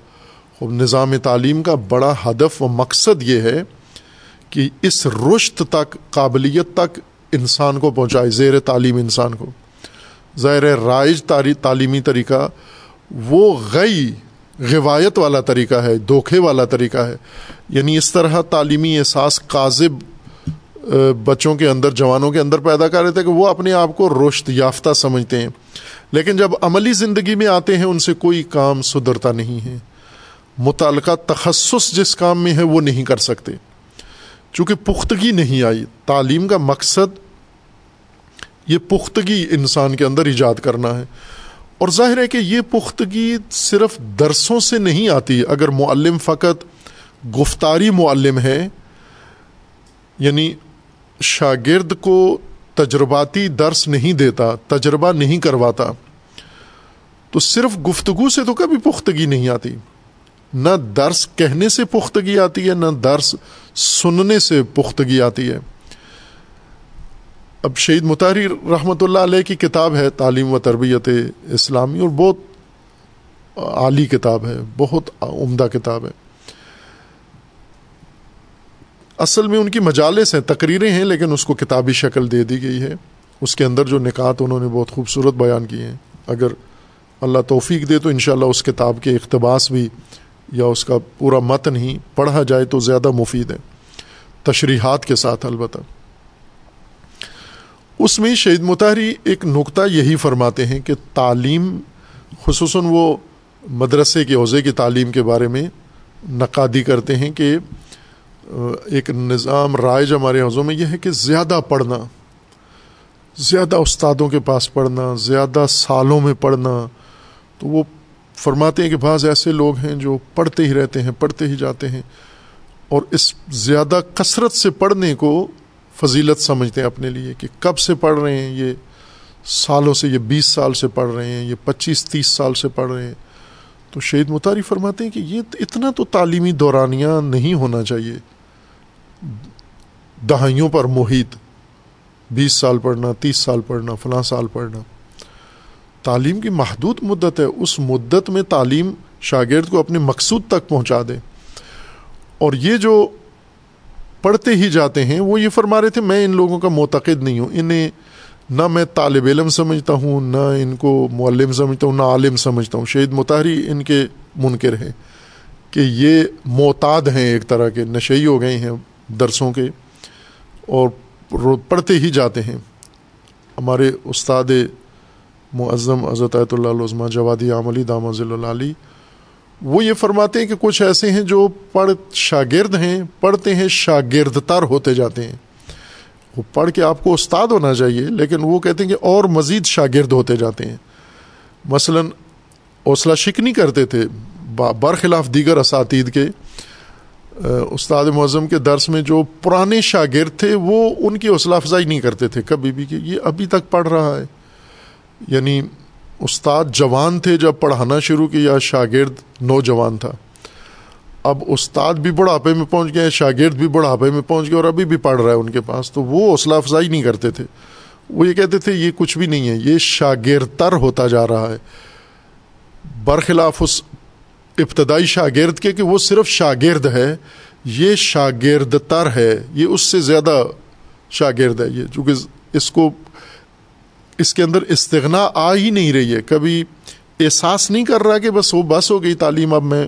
A: نظام تعلیم کا بڑا ہدف و مقصد یہ ہے کہ اس رشت تک، قابلیت تک انسان کو پہنچائے، زیر تعلیم انسان کو۔ ظاہر رائج تعلیمی طریقہ وہ غی روایت والا طریقہ ہے دھوکھے والا طریقہ ہے۔ یعنی اس طرح تعلیمی احساس قاضب بچوں کے اندر، جوانوں کے اندر پیدا کر رہے تھے کہ وہ اپنے آپ کو روشت یافتہ سمجھتے ہیں۔ لیکن جب عملی زندگی میں آتے ہیں، ان سے کوئی کام سدھرتا نہیں ہے۔ متعلقہ تخصص جس کام میں ہے، وہ نہیں کر سکتے۔ چونکہ پختگی نہیں آئی۔ تعلیم کا مقصد یہ پختگی انسان کے اندر ایجاد کرنا ہے۔ اور ظاہر ہے کہ یہ پختگی صرف درسوں سے نہیں آتی، اگر معلم فقط گفتاری معلم ہے یعنی شاگرد کو تجرباتی درس نہیں دیتا، تجربہ نہیں کرواتا، تو صرف گفتگو سے تو کبھی پختگی نہیں آتی۔ نہ درس کہنے سے پختگی آتی ہے، نہ درس سننے سے پختگی آتی ہے۔ اب شہید متحری رحمۃ اللہ علیہ کی کتاب ہے تعلیم و تربیت اسلامی اور بہت اعلی کتاب ہے، بہت عمدہ کتاب ہے۔ اصل میں ان کی مجالس ہیں، تقریریں ہیں، لیکن اس کو کتابی شکل دے دی گئی ہے۔ اس کے اندر جو نکات انہوں نے بہت خوبصورت بیان کیے ہیں۔ اگر اللہ توفیق دے تو انشاءاللہ اس کتاب کے اقتباس بھی یا اس کا پورا متن ہی پڑھا جائے تو زیادہ مفید ہے۔ تشریحات کے ساتھ البتہ۔ اس میں شہید متحری ایک نقطہ یہی فرماتے ہیں کہ تعلیم، خصوصاً وہ مدرسے کے عہدے کی تعلیم کے بارے میں نقادی کرتے ہیں کہ ایک نظام رائج ہمارے حوضوں میں یہ ہے کہ زیادہ پڑھنا، زیادہ استادوں کے پاس پڑھنا، زیادہ سالوں میں پڑھنا، تو وہ فرماتے ہیں کہ بعض ایسے لوگ ہیں جو پڑھتے ہی رہتے ہیں، پڑھتے ہی جاتے ہیں اور اس زیادہ کثرت سے پڑھنے کو فضیلت سمجھتے ہیں اپنے لیے کہ کب سے پڑھ رہے ہیں، یہ سالوں سے، یہ بیس سال سے پڑھ رہے ہیں، یہ پچیس تیس سال سے پڑھ رہے ہیں۔ تو شہید متاری فرماتے ہیں کہ یہ اتنا تو تعلیمی دورانیہ نہیں ہونا چاہیے۔ دہائیوں پر محیط، بیس سال پڑھنا، تیس سال پڑھنا، فلاں سال پڑھنا۔ تعلیم کی محدود مدت ہے، اس مدت میں تعلیم شاگرد کو اپنے مقصود تک پہنچا دے۔ اور یہ جو پڑھتے ہی جاتے ہیں، وہ یہ فرما رہے تھے، میں ان لوگوں کا معتقد نہیں ہوں، انہیں نہ میں طالب علم سمجھتا ہوں، نہ ان کو معلم سمجھتا ہوں، نہ عالم سمجھتا ہوں۔ شہید متحری ان کے منکر ہیں کہ یہ معتاد ہیں ایک طرح کے، نشئی ہو گئے ہیں درسوں کے اور پڑھتے ہی جاتے ہیں۔ ہمارے استاد معظم حضرت اللہ عظمہ جوادی عملی دامہ ضلع علی وہ یہ فرماتے ہیں کہ کچھ ایسے ہیں جو پڑھ شاگرد ہیں، پڑھتے ہیں شاگرد تر ہوتے جاتے ہیں۔ وہ پڑھ کے آپ کو استاد ہونا چاہیے، لیکن وہ کہتے ہیں کہ اور مزید شاگرد ہوتے جاتے ہیں۔ مثلا حوصلہ شک نہیں کرتے تھے برخلاف دیگر اساتید کے استاد معظم کے درس میں جو پرانے شاگرد تھے، وہ ان کی حوصلہ افزائی نہیں کرتے تھے۔ کبھی بھی کہ یہ ابھی تک پڑھ رہا ہے۔ یعنی استاد جوان تھے جب پڑھانا شروع کیا شاگرد نوجوان تھا۔ اب استاد بھی بڑھاپے میں پہنچ گئے، شاگرد بھی بڑھاپے میں پہنچ گئے اور ابھی بھی پڑھ رہا ہے ان کے پاس۔ تو وہ حوصلہ افزائی نہیں کرتے تھے۔ وہ یہ کہتے تھے، یہ کچھ بھی نہیں ہے، یہ شاگرد تر ہوتا جا رہا ہے۔ برخلاف اس ابتدائی شاگرد کے کہ وہ صرف شاگرد ہے، یہ شاگرد تر ہے، یہ اس سے زیادہ شاگرد ہے۔ یہ چونکہ اس کو اس کے اندر استغنا آ ہی نہیں رہی ہے۔ کبھی احساس نہیں کر رہا کہ بس وہ بس ہو گئی تعلیم اب میں۔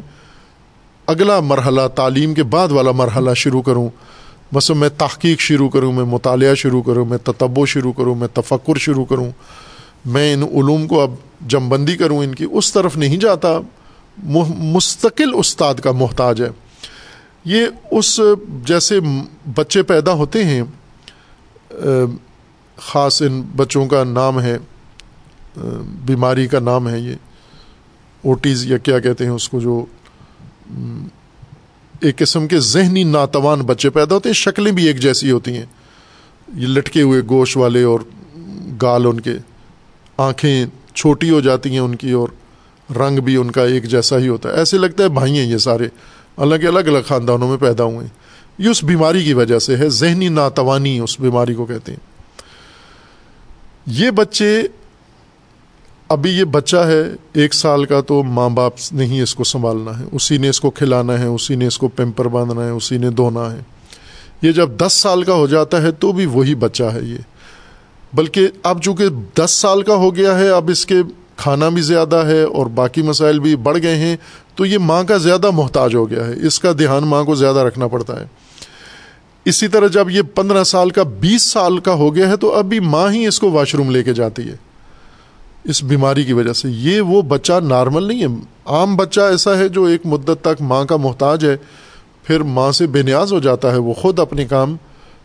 A: اگلا مرحلہ، تعلیم کے بعد والا مرحلہ شروع کروں۔ بس میں تحقیق شروع کروں، میں مطالعہ شروع کروں، میں تتبو شروع کروں، میں تفکر شروع کروں۔ میں ان علوم کو اب جم بندی کروں، ان کی اس طرف نہیں جاتا۔ مستقل استاد کا محتاج ہے۔ یہ اس جیسے بچے پیدا ہوتے ہیں خاص ان بچوں کا نام ہے، بیماری کا نام ہے یہ۔ اوٹیز یا کیا کہتے ہیں اس کو جو ایک قسم کے ذہنی ناتوان بچے پیدا ہوتے ہیں، شکلیں بھی ایک جیسی ہوتی ہیں۔ یہ لٹکے ہوئے گوشت والے اور گال ان کے، آنکھیں چھوٹی ہو جاتی ہیں ان کی اور رنگ بھی ان کا ایک جیسا ہی ہوتا ہے۔ ایسے لگتا ہے بھائی ہیں یہ سارے۔ الگ الگ الگ خاندانوں میں پیدا ہوئے ہیں۔ یہ اس بیماری کی وجہ سے ہے، ذہنی ناتوانی اس بیماری کو کہتے ہیں۔ یہ بچے ابھی یہ بچہ ہے ایک سال کا تو ماں باپ نے ہی اس کو سنبھالنا ہے، اسی نے اس کو کھلانا ہے، اسی نے اس کو پیمپر باندھنا ہے، اسی نے دھونا ہے۔ یہ جب دس سال کا ہو جاتا ہے تو بھی وہی بچہ ہے یہ۔ بلکہ اب چونکہ دس سال کا ہو گیا ہے، اب اس کے کھانا بھی زیادہ ہے اور باقی مسائل بھی بڑھ گئے ہیں، تو یہ ماں کا زیادہ محتاج ہو گیا ہے۔ اس کا دھیان ماں کو زیادہ رکھنا پڑتا ہے۔ اسی طرح جب یہ پندرہ سال کا بیس سال کا ہو گیا ہے تو ابھی ماں ہی اس کو واش روم لے کے جاتی ہے۔ اس بیماری کی وجہ سے۔ یہ وہ بچہ نارمل نہیں ہے۔ عام بچہ ایسا ہے جو ایک مدت تک ماں کا محتاج ہے، پھر ماں سے بے نیاز ہو جاتا ہے۔ وہ خود اپنے کام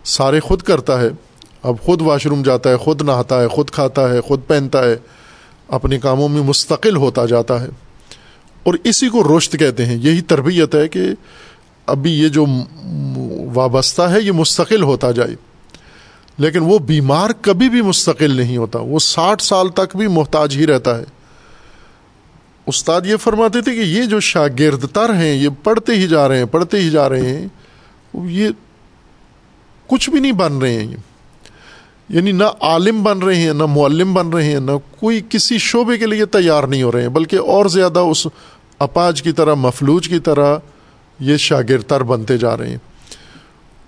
A: سارے خود کرتا ہے۔ اب خود واش روم جاتا ہے، خود نہاتا ہے، خود کھاتا ہے، خود پہنتا ہے۔ اپنے کاموں میں مستقل ہوتا جاتا ہے۔ اور اسی کو روشت کہتے ہیں۔ یہی تربیت ہے کہ ابھی یہ جو وابستہ ہے، یہ مستقل ہوتا جائے۔ لیکن وہ بیمار کبھی بھی مستقل نہیں ہوتا۔ وہ ساٹھ سال تک بھی محتاج ہی رہتا ہے۔ استاد یہ فرماتے تھے کہ یہ جو شاگرد تر ہیں، یہ پڑھتے ہی جا رہے ہیں، پڑھتے ہی جا رہے ہیں۔ یہ کچھ بھی نہیں بن رہے ہیں۔ یہ یعنی نہ عالم بن رہے ہیں، نہ معلم بن رہے ہیں، نہ کوئی کسی شعبے کے لیے تیار نہیں ہو رہے ہیں، بلکہ اور زیادہ اس اپاج کی طرح، مفلوج کی طرح یہ شاگردتر بنتے جا رہے ہیں۔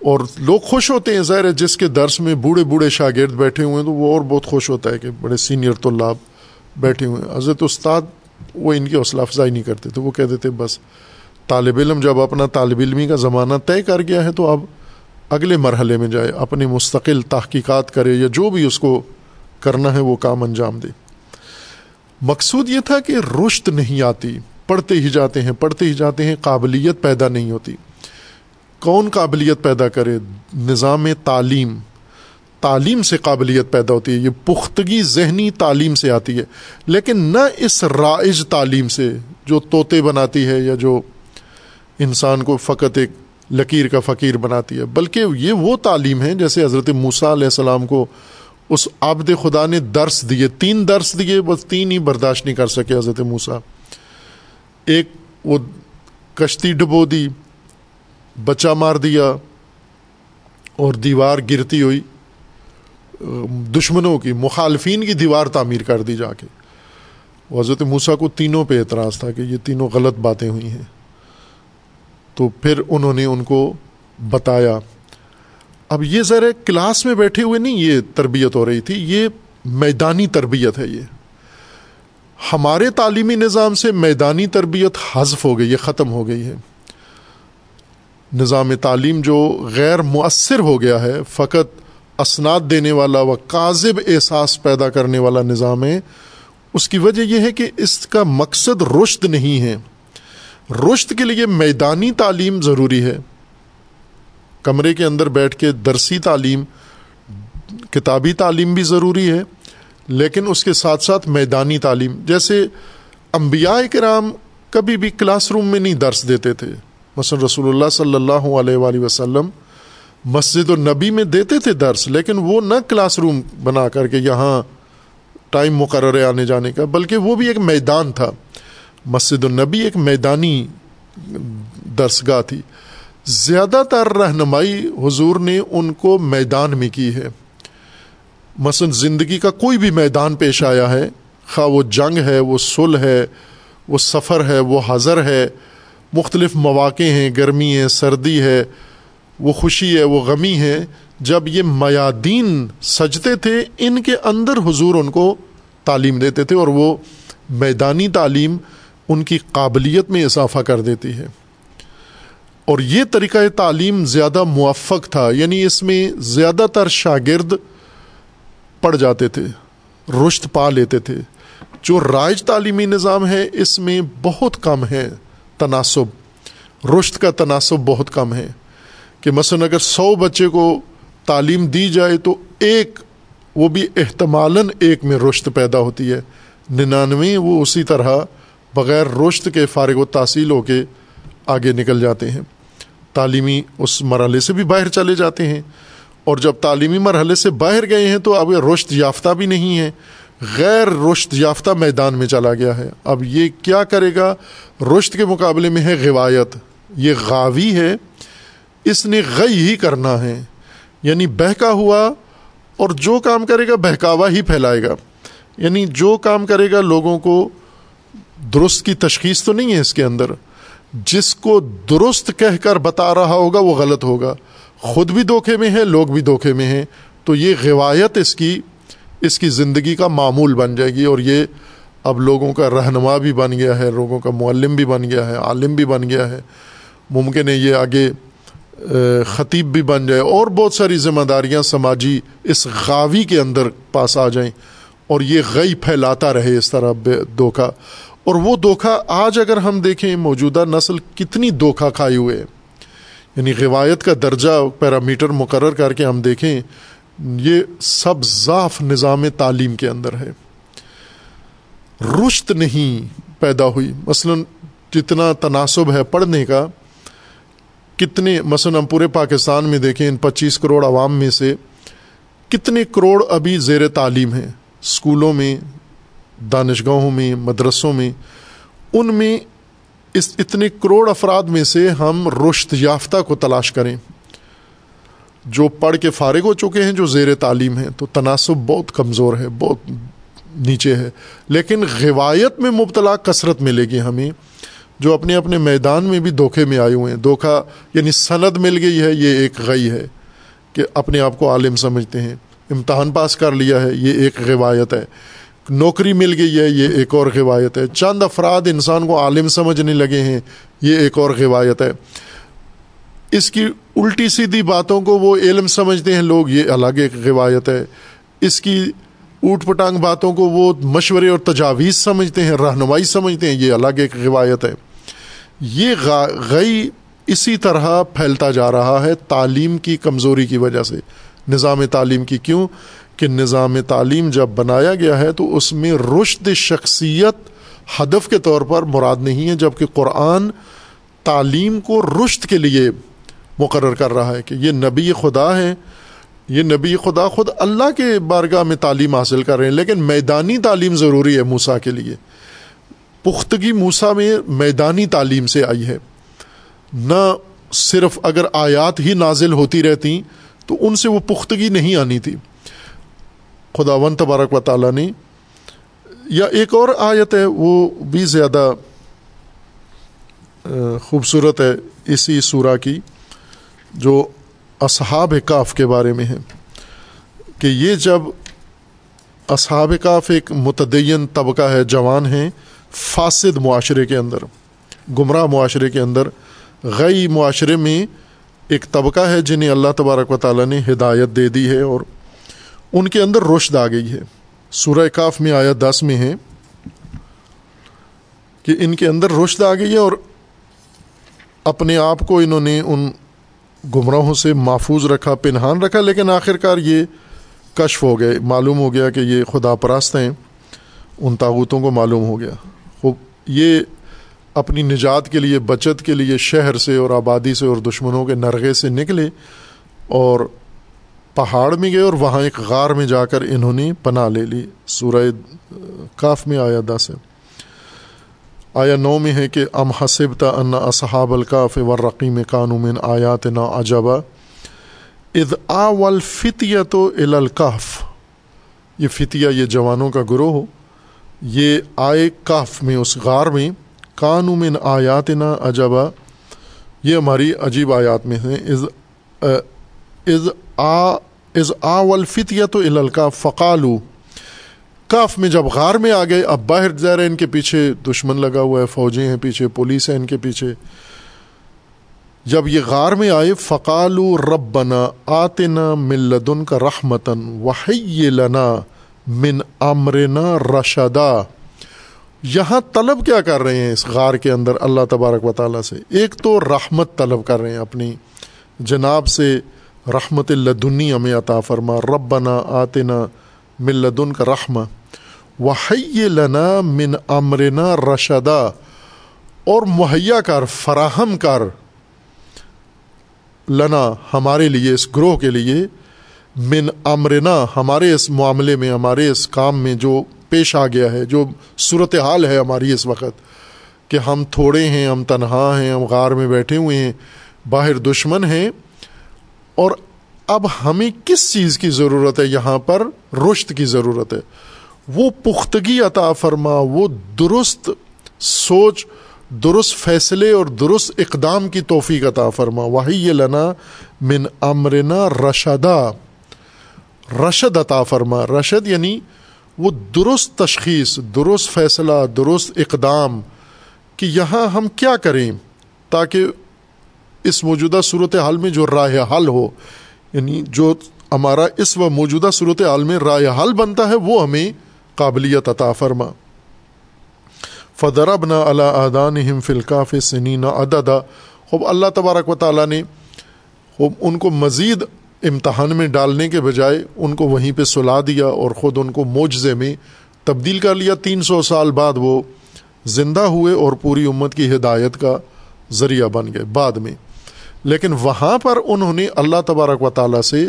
A: اور لوگ خوش ہوتے ہیں، ظاہر ہے جس کے درس میں بوڑھے بوڑھے شاگرد بیٹھے ہوئے ہیں تو وہ اور بہت خوش ہوتا ہے کہ بڑے سینئر طلاب بیٹھے ہوئے ہیں۔ حضرت استاد وہ ان کی حوصلہ افزائی نہیں کرتے تھے وہ کہتے تھے بس طالب علم جب اپنا طالب علمی کا زمانہ طے کر گیا ہے تو اب اگلے مرحلے میں جائے، اپنی مستقل تحقیقات کرے یا جو بھی اس کو کرنا ہے وہ کام انجام دے۔ مقصود یہ تھا کہ رشت نہیں آتی۔ پڑھتے ہی جاتے ہیں، پڑھتے ہی جاتے ہیں، قابلیت پیدا نہیں ہوتی۔ کون قابلیت پیدا کرے؟ نظام تعلیم۔ تعلیم سے قابلیت پیدا ہوتی ہے۔ یہ پختگی ذہنی تعلیم سے آتی ہے۔ لیکن نہ اس رائج تعلیم سے جو طوطے بناتی ہے یا جو انسان کو فقط ایک لکیر کا فقیر بناتی ہے، بلکہ یہ وہ تعلیم ہے جیسے حضرت موسیٰ علیہ السلام کو اس عبد خدا نے درس دیے، تین درس دیے، بس تین ہی برداشت نہیں کر سکے حضرت موسیٰ۔ ایک وہ کشتی ڈبو دی، بچہ مار دیا اور دیوار گرتی ہوئی۔ دشمنوں کی، مخالفین کی دیوار تعمیر کر دی جا کے۔ حضرت موسا کو تینوں پہ اعتراض تھا کہ یہ تینوں غلط باتیں ہوئی ہیں۔ تو پھر انہوں نے ان کو بتایا۔ اب یہ ذرا کلاس میں بیٹھے ہوئے نہیں، یہ تربیت ہو رہی تھی، یہ میدانی تربیت ہے یہ۔ ہمارے تعلیمی نظام سے میدانی تربیت حذف ہو گئی ہے، ختم ہو گئی ہے۔ نظام تعلیم جو غیر مؤثر ہو گیا ہے، فقط اسناد دینے والا و کاذب احساس پیدا کرنے والا نظام ہے۔ اس کی وجہ یہ ہے کہ اس کا مقصد رشت نہیں ہے۔ رشت کے لیے میدانی تعلیم ضروری ہے۔ کمرے کے اندر بیٹھ کے درسی تعلیم، کتابی تعلیم بھی ضروری ہے۔ لیکن اس کے ساتھ ساتھ میدانی تعلیم، جیسے انبیاء کرام کبھی بھی کلاس روم میں نہیں درس دیتے تھے۔ مثلاً رسول اللہ صلی اللہ علیہ وآلہ وسلم مسجد النبی میں دیتے تھے درس، لیکن وہ نہ کلاس روم بنا کر کے یہاں ٹائم مقرر ہے آنے جانے کا، بلکہ وہ بھی ایک میدان تھا۔ مسجد النبی ایک میدانی درس گاہ تھی۔ زیادہ تر رہنمائی حضور نے ان کو میدان میں کی ہے۔ مثلاً زندگی کا کوئی بھی میدان پیش آیا ہے، خواہ وہ جنگ ہے، وہ سل ہے، وہ سفر ہے، وہ حضر ہے، مختلف مواقع ہیں، گرمی ہے، سردی ہے، وہ خوشی ہے، وہ غمی ہے، جب یہ میادین سجتے تھے، ان کے اندر حضور ان کو تعلیم دیتے تھے اور وہ میدانی تعلیم ان کی قابلیت میں اضافہ کر دیتی ہے۔ اور یہ طریقہ تعلیم زیادہ موفق تھا یعنی اس میں زیادہ تر شاگرد پڑھ جاتے تھے رشت پا لیتے تھے۔ جو رائج تعلیمی نظام ہے، اس میں بہت کم ہے تناسب۔ رشت کا تناسب بہت کم ہے۔ کہ مثلاً اگر سو بچے کو تعلیم دی جائے تو ایک، وہ بھی احتمالاً ایک میں رشت پیدا ہوتی ہے۔ ننانوے، وہ اسی طرح بغیر رشت کے فارغ و تحصیل ہو کے آگے نکل جاتے ہیں۔ تعلیمی اس مرحلے سے بھی باہر چلے جاتے ہیں۔ اور جب تعلیمی مرحلے سے باہر گئے ہیں تو اب رشت یافتہ بھی نہیں ہے۔ غیر رشت یافتہ میدان میں چلا گیا ہے۔ اب یہ کیا کرے گا؟ رشت کے مقابلے میں ہے روایت یہ غاوی ہے۔ اس نے غی ہی کرنا ہے۔ یعنی بہکا ہوا اور جو کام کرے گا بہکاوا ہی پھیلائے گا۔ یعنی جو کام کرے گا لوگوں کو درست کی تشخیص تو نہیں ہے اس کے اندر۔ جس کو درست کہہ کر بتا رہا ہوگا وہ غلط ہوگا۔ خود بھی دھوکے میں ہے لوگ بھی دھوکے میں ہیں۔ تو یہ روایت اس کی اس کی زندگی کا معمول بن جائے گی اور یہ اب لوگوں کا رہنما بھی بن گیا ہے، لوگوں کا معلم بھی بن گیا ہے، عالم بھی بن گیا ہے۔ ممکن ہے یہ آگے خطیب بھی بن جائے۔ اور بہت ساری ذمہ داریاں سماجی اس غاوی کے اندر پاس آ جائیں اور یہ غی پھیلاتا رہے اس طرح دھوکا۔ اور وہ دھوکا آج اگر ہم دیکھیں موجودہ نسل کتنی دھوکا کھائے ہوئے۔ یعنی روایت کا درجہ پیرامیٹر مقرر کر کے ہم دیکھیں، یہ سب ضعف نظام تعلیم کے اندر ہے۔ رشت نہیں پیدا ہوئی۔ مثلا جتنا تناسب ہے پڑھنے کا، کتنے، مثلا ہم پورے پاکستان میں دیکھیں، ان پچیس کروڑ عوام میں سے کتنے کروڑ ابھی زیر تعلیم ہیں۔ اسکولوں میں، دانشگاہوں میں، مدرسوں میں، ان میں اس اتنے کروڑ افراد میں سے ہم رشت یافتہ کو تلاش کریں۔ جو پڑھ کے فارغ ہو چکے ہیں، جو زیر تعلیم ہیں، تو تناسب بہت کمزور ہے، بہت نیچے ہے۔ لیکن روایت میں مبتلا کثرت ملے گی ہمیں۔ جو اپنے اپنے میدان میں بھی دھوکے میں آئے ہوئے ہیں۔ دھوکا یعنی سند مل گئی ہے، یہ ایک غی ہے کہ اپنے آپ کو عالم سمجھتے ہیں۔ امتحان پاس کر لیا ہے، یہ ایک روایت ہے۔ نوکری مل گئی ہے، یہ ایک اور روایت ہے۔ چند افراد انسان کو عالم سمجھنے لگے ہیں، یہ ایک اور روایت ہے۔ اس کی الٹی سیدھی باتوں کو وہ علم سمجھتے ہیں، لوگ یہ الگ ایک روایت ہے۔ اس کی اوٹ پٹانگ باتوں کو وہ مشورے اور تجاویز سمجھتے ہیں، رہنمائی سمجھتے ہیں، یہ الگ ایک روایت ہے۔ یہ غی اسی طرح پھیلتا جا رہا ہے تعلیم کی کمزوری کی وجہ سے۔ نظام تعلیم کی کیوں؟ کہ نظام تعلیم جب بنایا گیا ہے تو اس میں رشد شخصیت ہدف کے طور پر مراد نہیں ہے جبکہ قرآن تعلیم کو رشت کے لیے مقرر کر رہا ہے کہ یہ نبی خدا ہیں، یہ نبی خدا خود اللہ کے بارگاہ میں تعلیم حاصل کر رہے ہیں، لیکن میدانی تعلیم ضروری ہے موسا کے لیے۔ پختگی موسا میں میدانی تعلیم سے آئی ہے۔ نہ صرف اگر آیات ہی نازل ہوتی رہتی تو ان سے وہ پختگی نہیں آنی تھی۔ خدا ون تبارک و تعالیٰ نے، یا ایک اور آیت ہے، وہ بھی زیادہ خوبصورت ہے اسی سورہ کی، جو اصحاب کاف کے بارے میں ہے، کہ یہ جب اصحاب کاف ایک متدین طبقہ ہے، جوان ہیں، فاسد معاشرے کے اندر، گمراہ معاشرے کے اندر غی معاشرے میں ایک طبقہ ہے جنہیں اللہ تبارک و تعالیٰ نے ہدایت دے دی ہے اور ان کے اندر رشد آ گئی ہے۔ سورہ کاف میں آیا دس میں ہے کہ ان کے اندر رشد آ گئی ہے اور اپنے آپ کو انہوں نے ان گمراہوں سے محفوظ رکھا، پنہان رکھا، لیکن آخر کار یہ کشف ہو گئے۔ معلوم ہو گیا کہ یہ خدا پرست ہیں، ان تاغوتوں کو معلوم ہو گیا۔ خوب، یہ اپنی نجات کے لیے، بچت کے لیے، شہر سے اور آبادی سے اور دشمنوں کے نرغے سے نکلے اور پہاڑ میں گئے اور وہاں ایک غار میں جا کر انہوں نے پناہ لے لی۔ سورہ کاف میں آیا دس۔ ہے آیا نو میں ہے کہ ام حسب تا ان اصحاب الکاف و رقیم قانومن آیات نا عجبا۔ اد آ ولفتیہ تو الکاف۔ یہ فتیہ، یہ جوانوں کا گروہ ہو۔ یہ آئے کاف میں، اس غار میں۔ قانومن آیات نا عجبا۔ یہ ہماری عجیب آیات میں ہیں۔ از از آ از آ ولفتیہ تو الکاف فقالو کاف میں جب غار میں آ گئے، اب باہر ظاہر ان کے پیچھے دشمن لگا ہوا ہے، فوجیں ہیں پیچھے، پولیس ہے ان کے پیچھے۔ جب یہ غار میں آئے فقالو رب بنا آتنا ملدن کا رحمتن وحی لنا من امرنا رشدا۔ یہاں طلب کیا کر رہے ہیں اس غار کے اندر؟ اللہ تبارک و تعالیٰ سے۔ ایک تو رحمت طلب کر رہے ہیں اپنی جناب سے۔ رحمت اللہ ہمیں عطا فرما رب بنا آتنا ملدن کا رحمہ، وحی لنا من امرنا رشدا، اور مہیا کر، فراہم کر لنا ہمارے لیے، اس گروہ کے لیے من امرنا، ہمارے اس معاملے میں، ہمارے اس کام میں جو پیش آ گیا ہے، جو صورت حال ہے ہماری اس وقت، کہ ہم تھوڑے ہیں، ہم تنہا ہیں، ہم غار میں بیٹھے ہوئے ہیں، باہر دشمن ہیں اور اب ہمیں کس چیز کی ضرورت ہے؟ یہاں پر رشت کی ضرورت ہے۔ وہ پختگی عطا فرما، وہ درست سوچ، درست فیصلے اور درست اقدام کی توفیق عطا فرما۔ وہی لنا من امرنا رشدا۔ رشد عطا فرما۔ رشد یعنی وہ درست تشخیص، درست فیصلہ، درست اقدام کہ یہاں ہم کیا کریں تاکہ اس موجودہ صورت حال میں جو راہ حل ہو یعنی جو ہمارا اس و موجودہ صورت حال میں رائے حل بنتا ہے، وہ ہمیں قابلیت عطا فرما۔ فدرب نہ اللہ ادان فلقاف سنین اددا خوب اللہ تبارک و تعالیٰ نے خوب ان کو مزید امتحان میں ڈالنے کے بجائے ان کو وہیں پہ سلا دیا اور خود ان کو معجزے میں تبدیل کر لیا۔ تین سو سال بعد وہ زندہ ہوئے اور پوری امت کی ہدایت کا ذریعہ بن گئے۔ بعد میں لیکن وہاں پر انہوں نے اللہ تبارک و تعالیٰ سے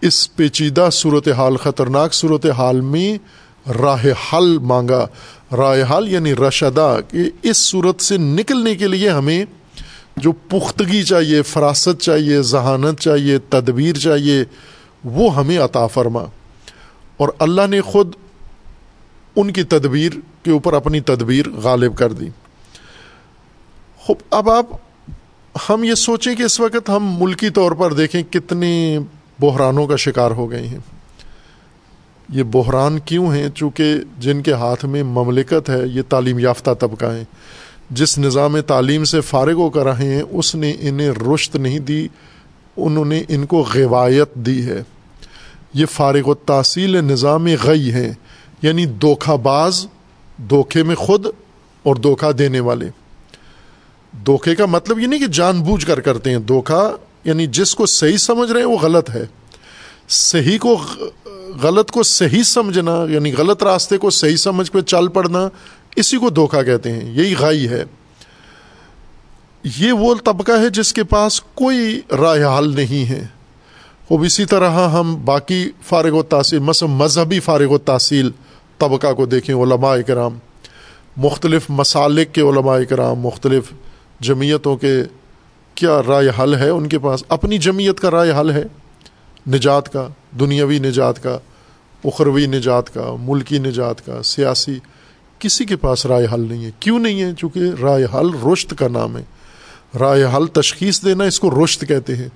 A: اس پیچیدہ صورت حال خطرناک صورت حال میں راہ حل مانگا۔ راہ حل یعنی رشدہ، کہ اس صورت سے نکلنے کے لیے ہمیں جو پختگی چاہیے، فراست چاہیے، ذہانت چاہیے، تدبیر چاہیے، وہ ہمیں عطا فرما۔ اور اللہ نے خود ان کی تدبیر کے اوپر اپنی تدبیر غالب کر دی۔ خوب، اب آپ ہم یہ سوچیں کہ اس وقت ہم ملکی طور پر دیکھیں کتنے بحرانوں کا شکار ہو گئے ہیں۔ یہ بحران کیوں ہیں؟ چونکہ جن کے ہاتھ میں مملکت ہے، یہ تعلیم یافتہ طبقہ ہیں۔ جس نظام تعلیم سے فارغ ہو کر رہے ہیں، اس نے انہیں رشت نہیں دی، انہوں نے ان کو غوایت دی ہے۔ یہ فارغ و تحصیل نظام غی ہیں یعنی دھوکھا باز، دھوکھے میں خود اور دھوکھا دینے والے۔ دھوکے کا مطلب یہ نہیں کہ جان بوجھ کر کرتے ہیں دھوکھا یعنی جس کو صحیح سمجھ رہے ہیں وہ غلط ہے۔ صحیح کو غلط کو صحیح سمجھنا یعنی غلط راستے کو صحیح سمجھ پہ چل پڑنا، اسی کو دھوکا کہتے ہیں، یہی غائی ہے۔ یہ وہ طبقہ ہے جس کے پاس کوئی رائے حل نہیں ہے۔ وہ اسی طرح ہم باقی فارغ و تحصیل مثلا مذہبی فارغ و تحصیل طبقہ کو دیکھیں، علماء کرام۔ مختلف مسالک کے علماء کرام، مختلف جمعیتوں کے کیا رائے حل ہے ان کے پاس؟ اپنی جمعیت کا رائے حل ہے۔ نجات کا، دنیاوی نجات کا، اخروی نجات کا، ملکی نجات کا، سیاسی، کسی کے پاس رائے حل نہیں ہے۔ کیوں نہیں ہے؟ چونکہ رائے حل رشت کا نام ہے۔ رائے حل تشخیص دینا اس کو رشت کہتے ہیں۔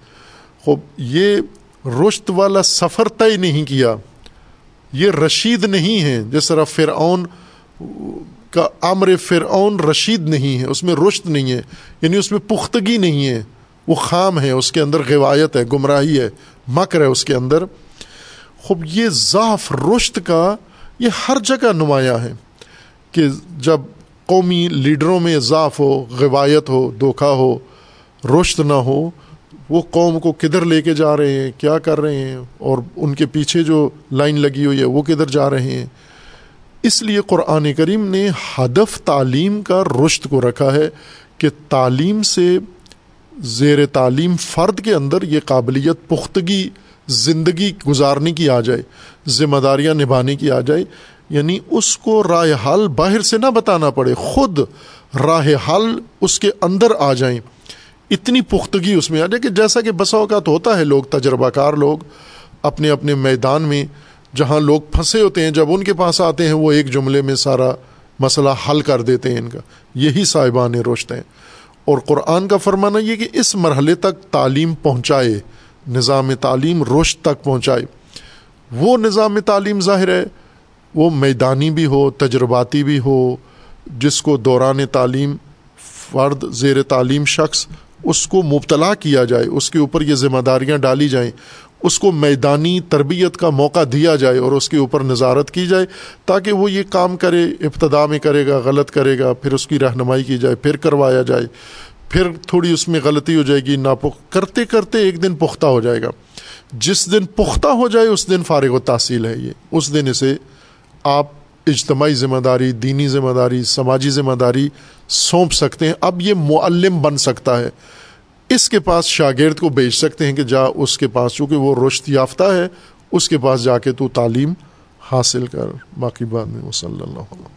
A: خوب، یہ رشت والا سفر طے نہیں کیا۔ یہ رشید نہیں ہے۔ جس طرح فرعون کا امر فرعون رشید نہیں ہے، اس میں رشت نہیں ہے یعنی اس میں پختگی نہیں ہے۔ وہ خام ہے، اس کے اندر غوایت ہے، گمراہی ہے، مکر ہے اس کے اندر۔ خوب، یہ ضعف رشت کا یہ ہر جگہ نمایاں ہے کہ جب قومی لیڈروں میں ضعف ہو، غوایت ہو دھوکھا ہو رشت نہ ہو، وہ قوم کو کدھر لے کے جا رہے ہیں، کیا کر رہے ہیں، اور ان کے پیچھے جو لائن لگی ہوئی ہے، وہ کدھر جا رہے ہیں۔ اس لیے قرآن کریم نے ہدف تعلیم کا رشت کو رکھا ہے کہ تعلیم سے زیر تعلیم فرد کے اندر یہ قابلیت پختگی، زندگی گزارنے کی آ جائے، ذمہ داریاں نبھانے کی آ جائے۔ یعنی اس کو راہ حل باہر سے نہ بتانا پڑے، خود راہ حل اس کے اندر آ جائیں۔ اتنی پختگی اس میں آ جائے کہ جیسا کہ بسا اوقات ہوتا ہے، لوگ تجربہ کار لوگ اپنے اپنے میدان میں جہاں لوگ پھنسے ہوتے ہیں، جب ان کے پاس آتے ہیں، وہ ایک جملے میں سارا مسئلہ حل کر دیتے ہیں ان کا۔ یہی صاحبان روشت ہیں۔ اور قرآن کا فرمانا یہ کہ اس مرحلے تک تعلیم پہنچائے، نظام تعلیم رشت تک پہنچائے۔ وہ نظام تعلیم ظاہر ہے، وہ میدانی بھی ہو، تجرباتی بھی ہو، جس کو دوران تعلیم فرد، زیر تعلیم شخص، اس کو مبتلا کیا جائے، اس کے اوپر یہ ذمہ داریاں ڈالی جائیں۔ اس کو میدانی تربیت کا موقع دیا جائے اور اس کے اوپر نظارت کی جائے تاکہ وہ یہ کام کرے، ابتدا میں کرے گا، غلط کرے گا، پھر اس کی رہنمائی کی جائے، پھر کروایا جائے، پھر تھوڑی اس میں غلطی ہو جائے گی ناپخ کرتے کرتے ایک دن پختہ ہو جائے گا۔ جس دن پختہ ہو جائے، اس دن فارغ و تحصیل ہے یہ۔ اس دن اسے آپ اجتماعی ذمہ داری، دینی ذمہ داری، سماجی ذمہ داری سونپ سکتے ہیں۔ اب یہ معلم بن سکتا ہے۔ اس کے پاس شاگرد کو بیچ سکتے ہیں کہ جا اس کے پاس، چونکہ وہ رشت یافتہ ہے، اس کے پاس جا کے تو تعلیم حاصل کر۔ باقی بعد میں وہ صلی اللہ علیہ۔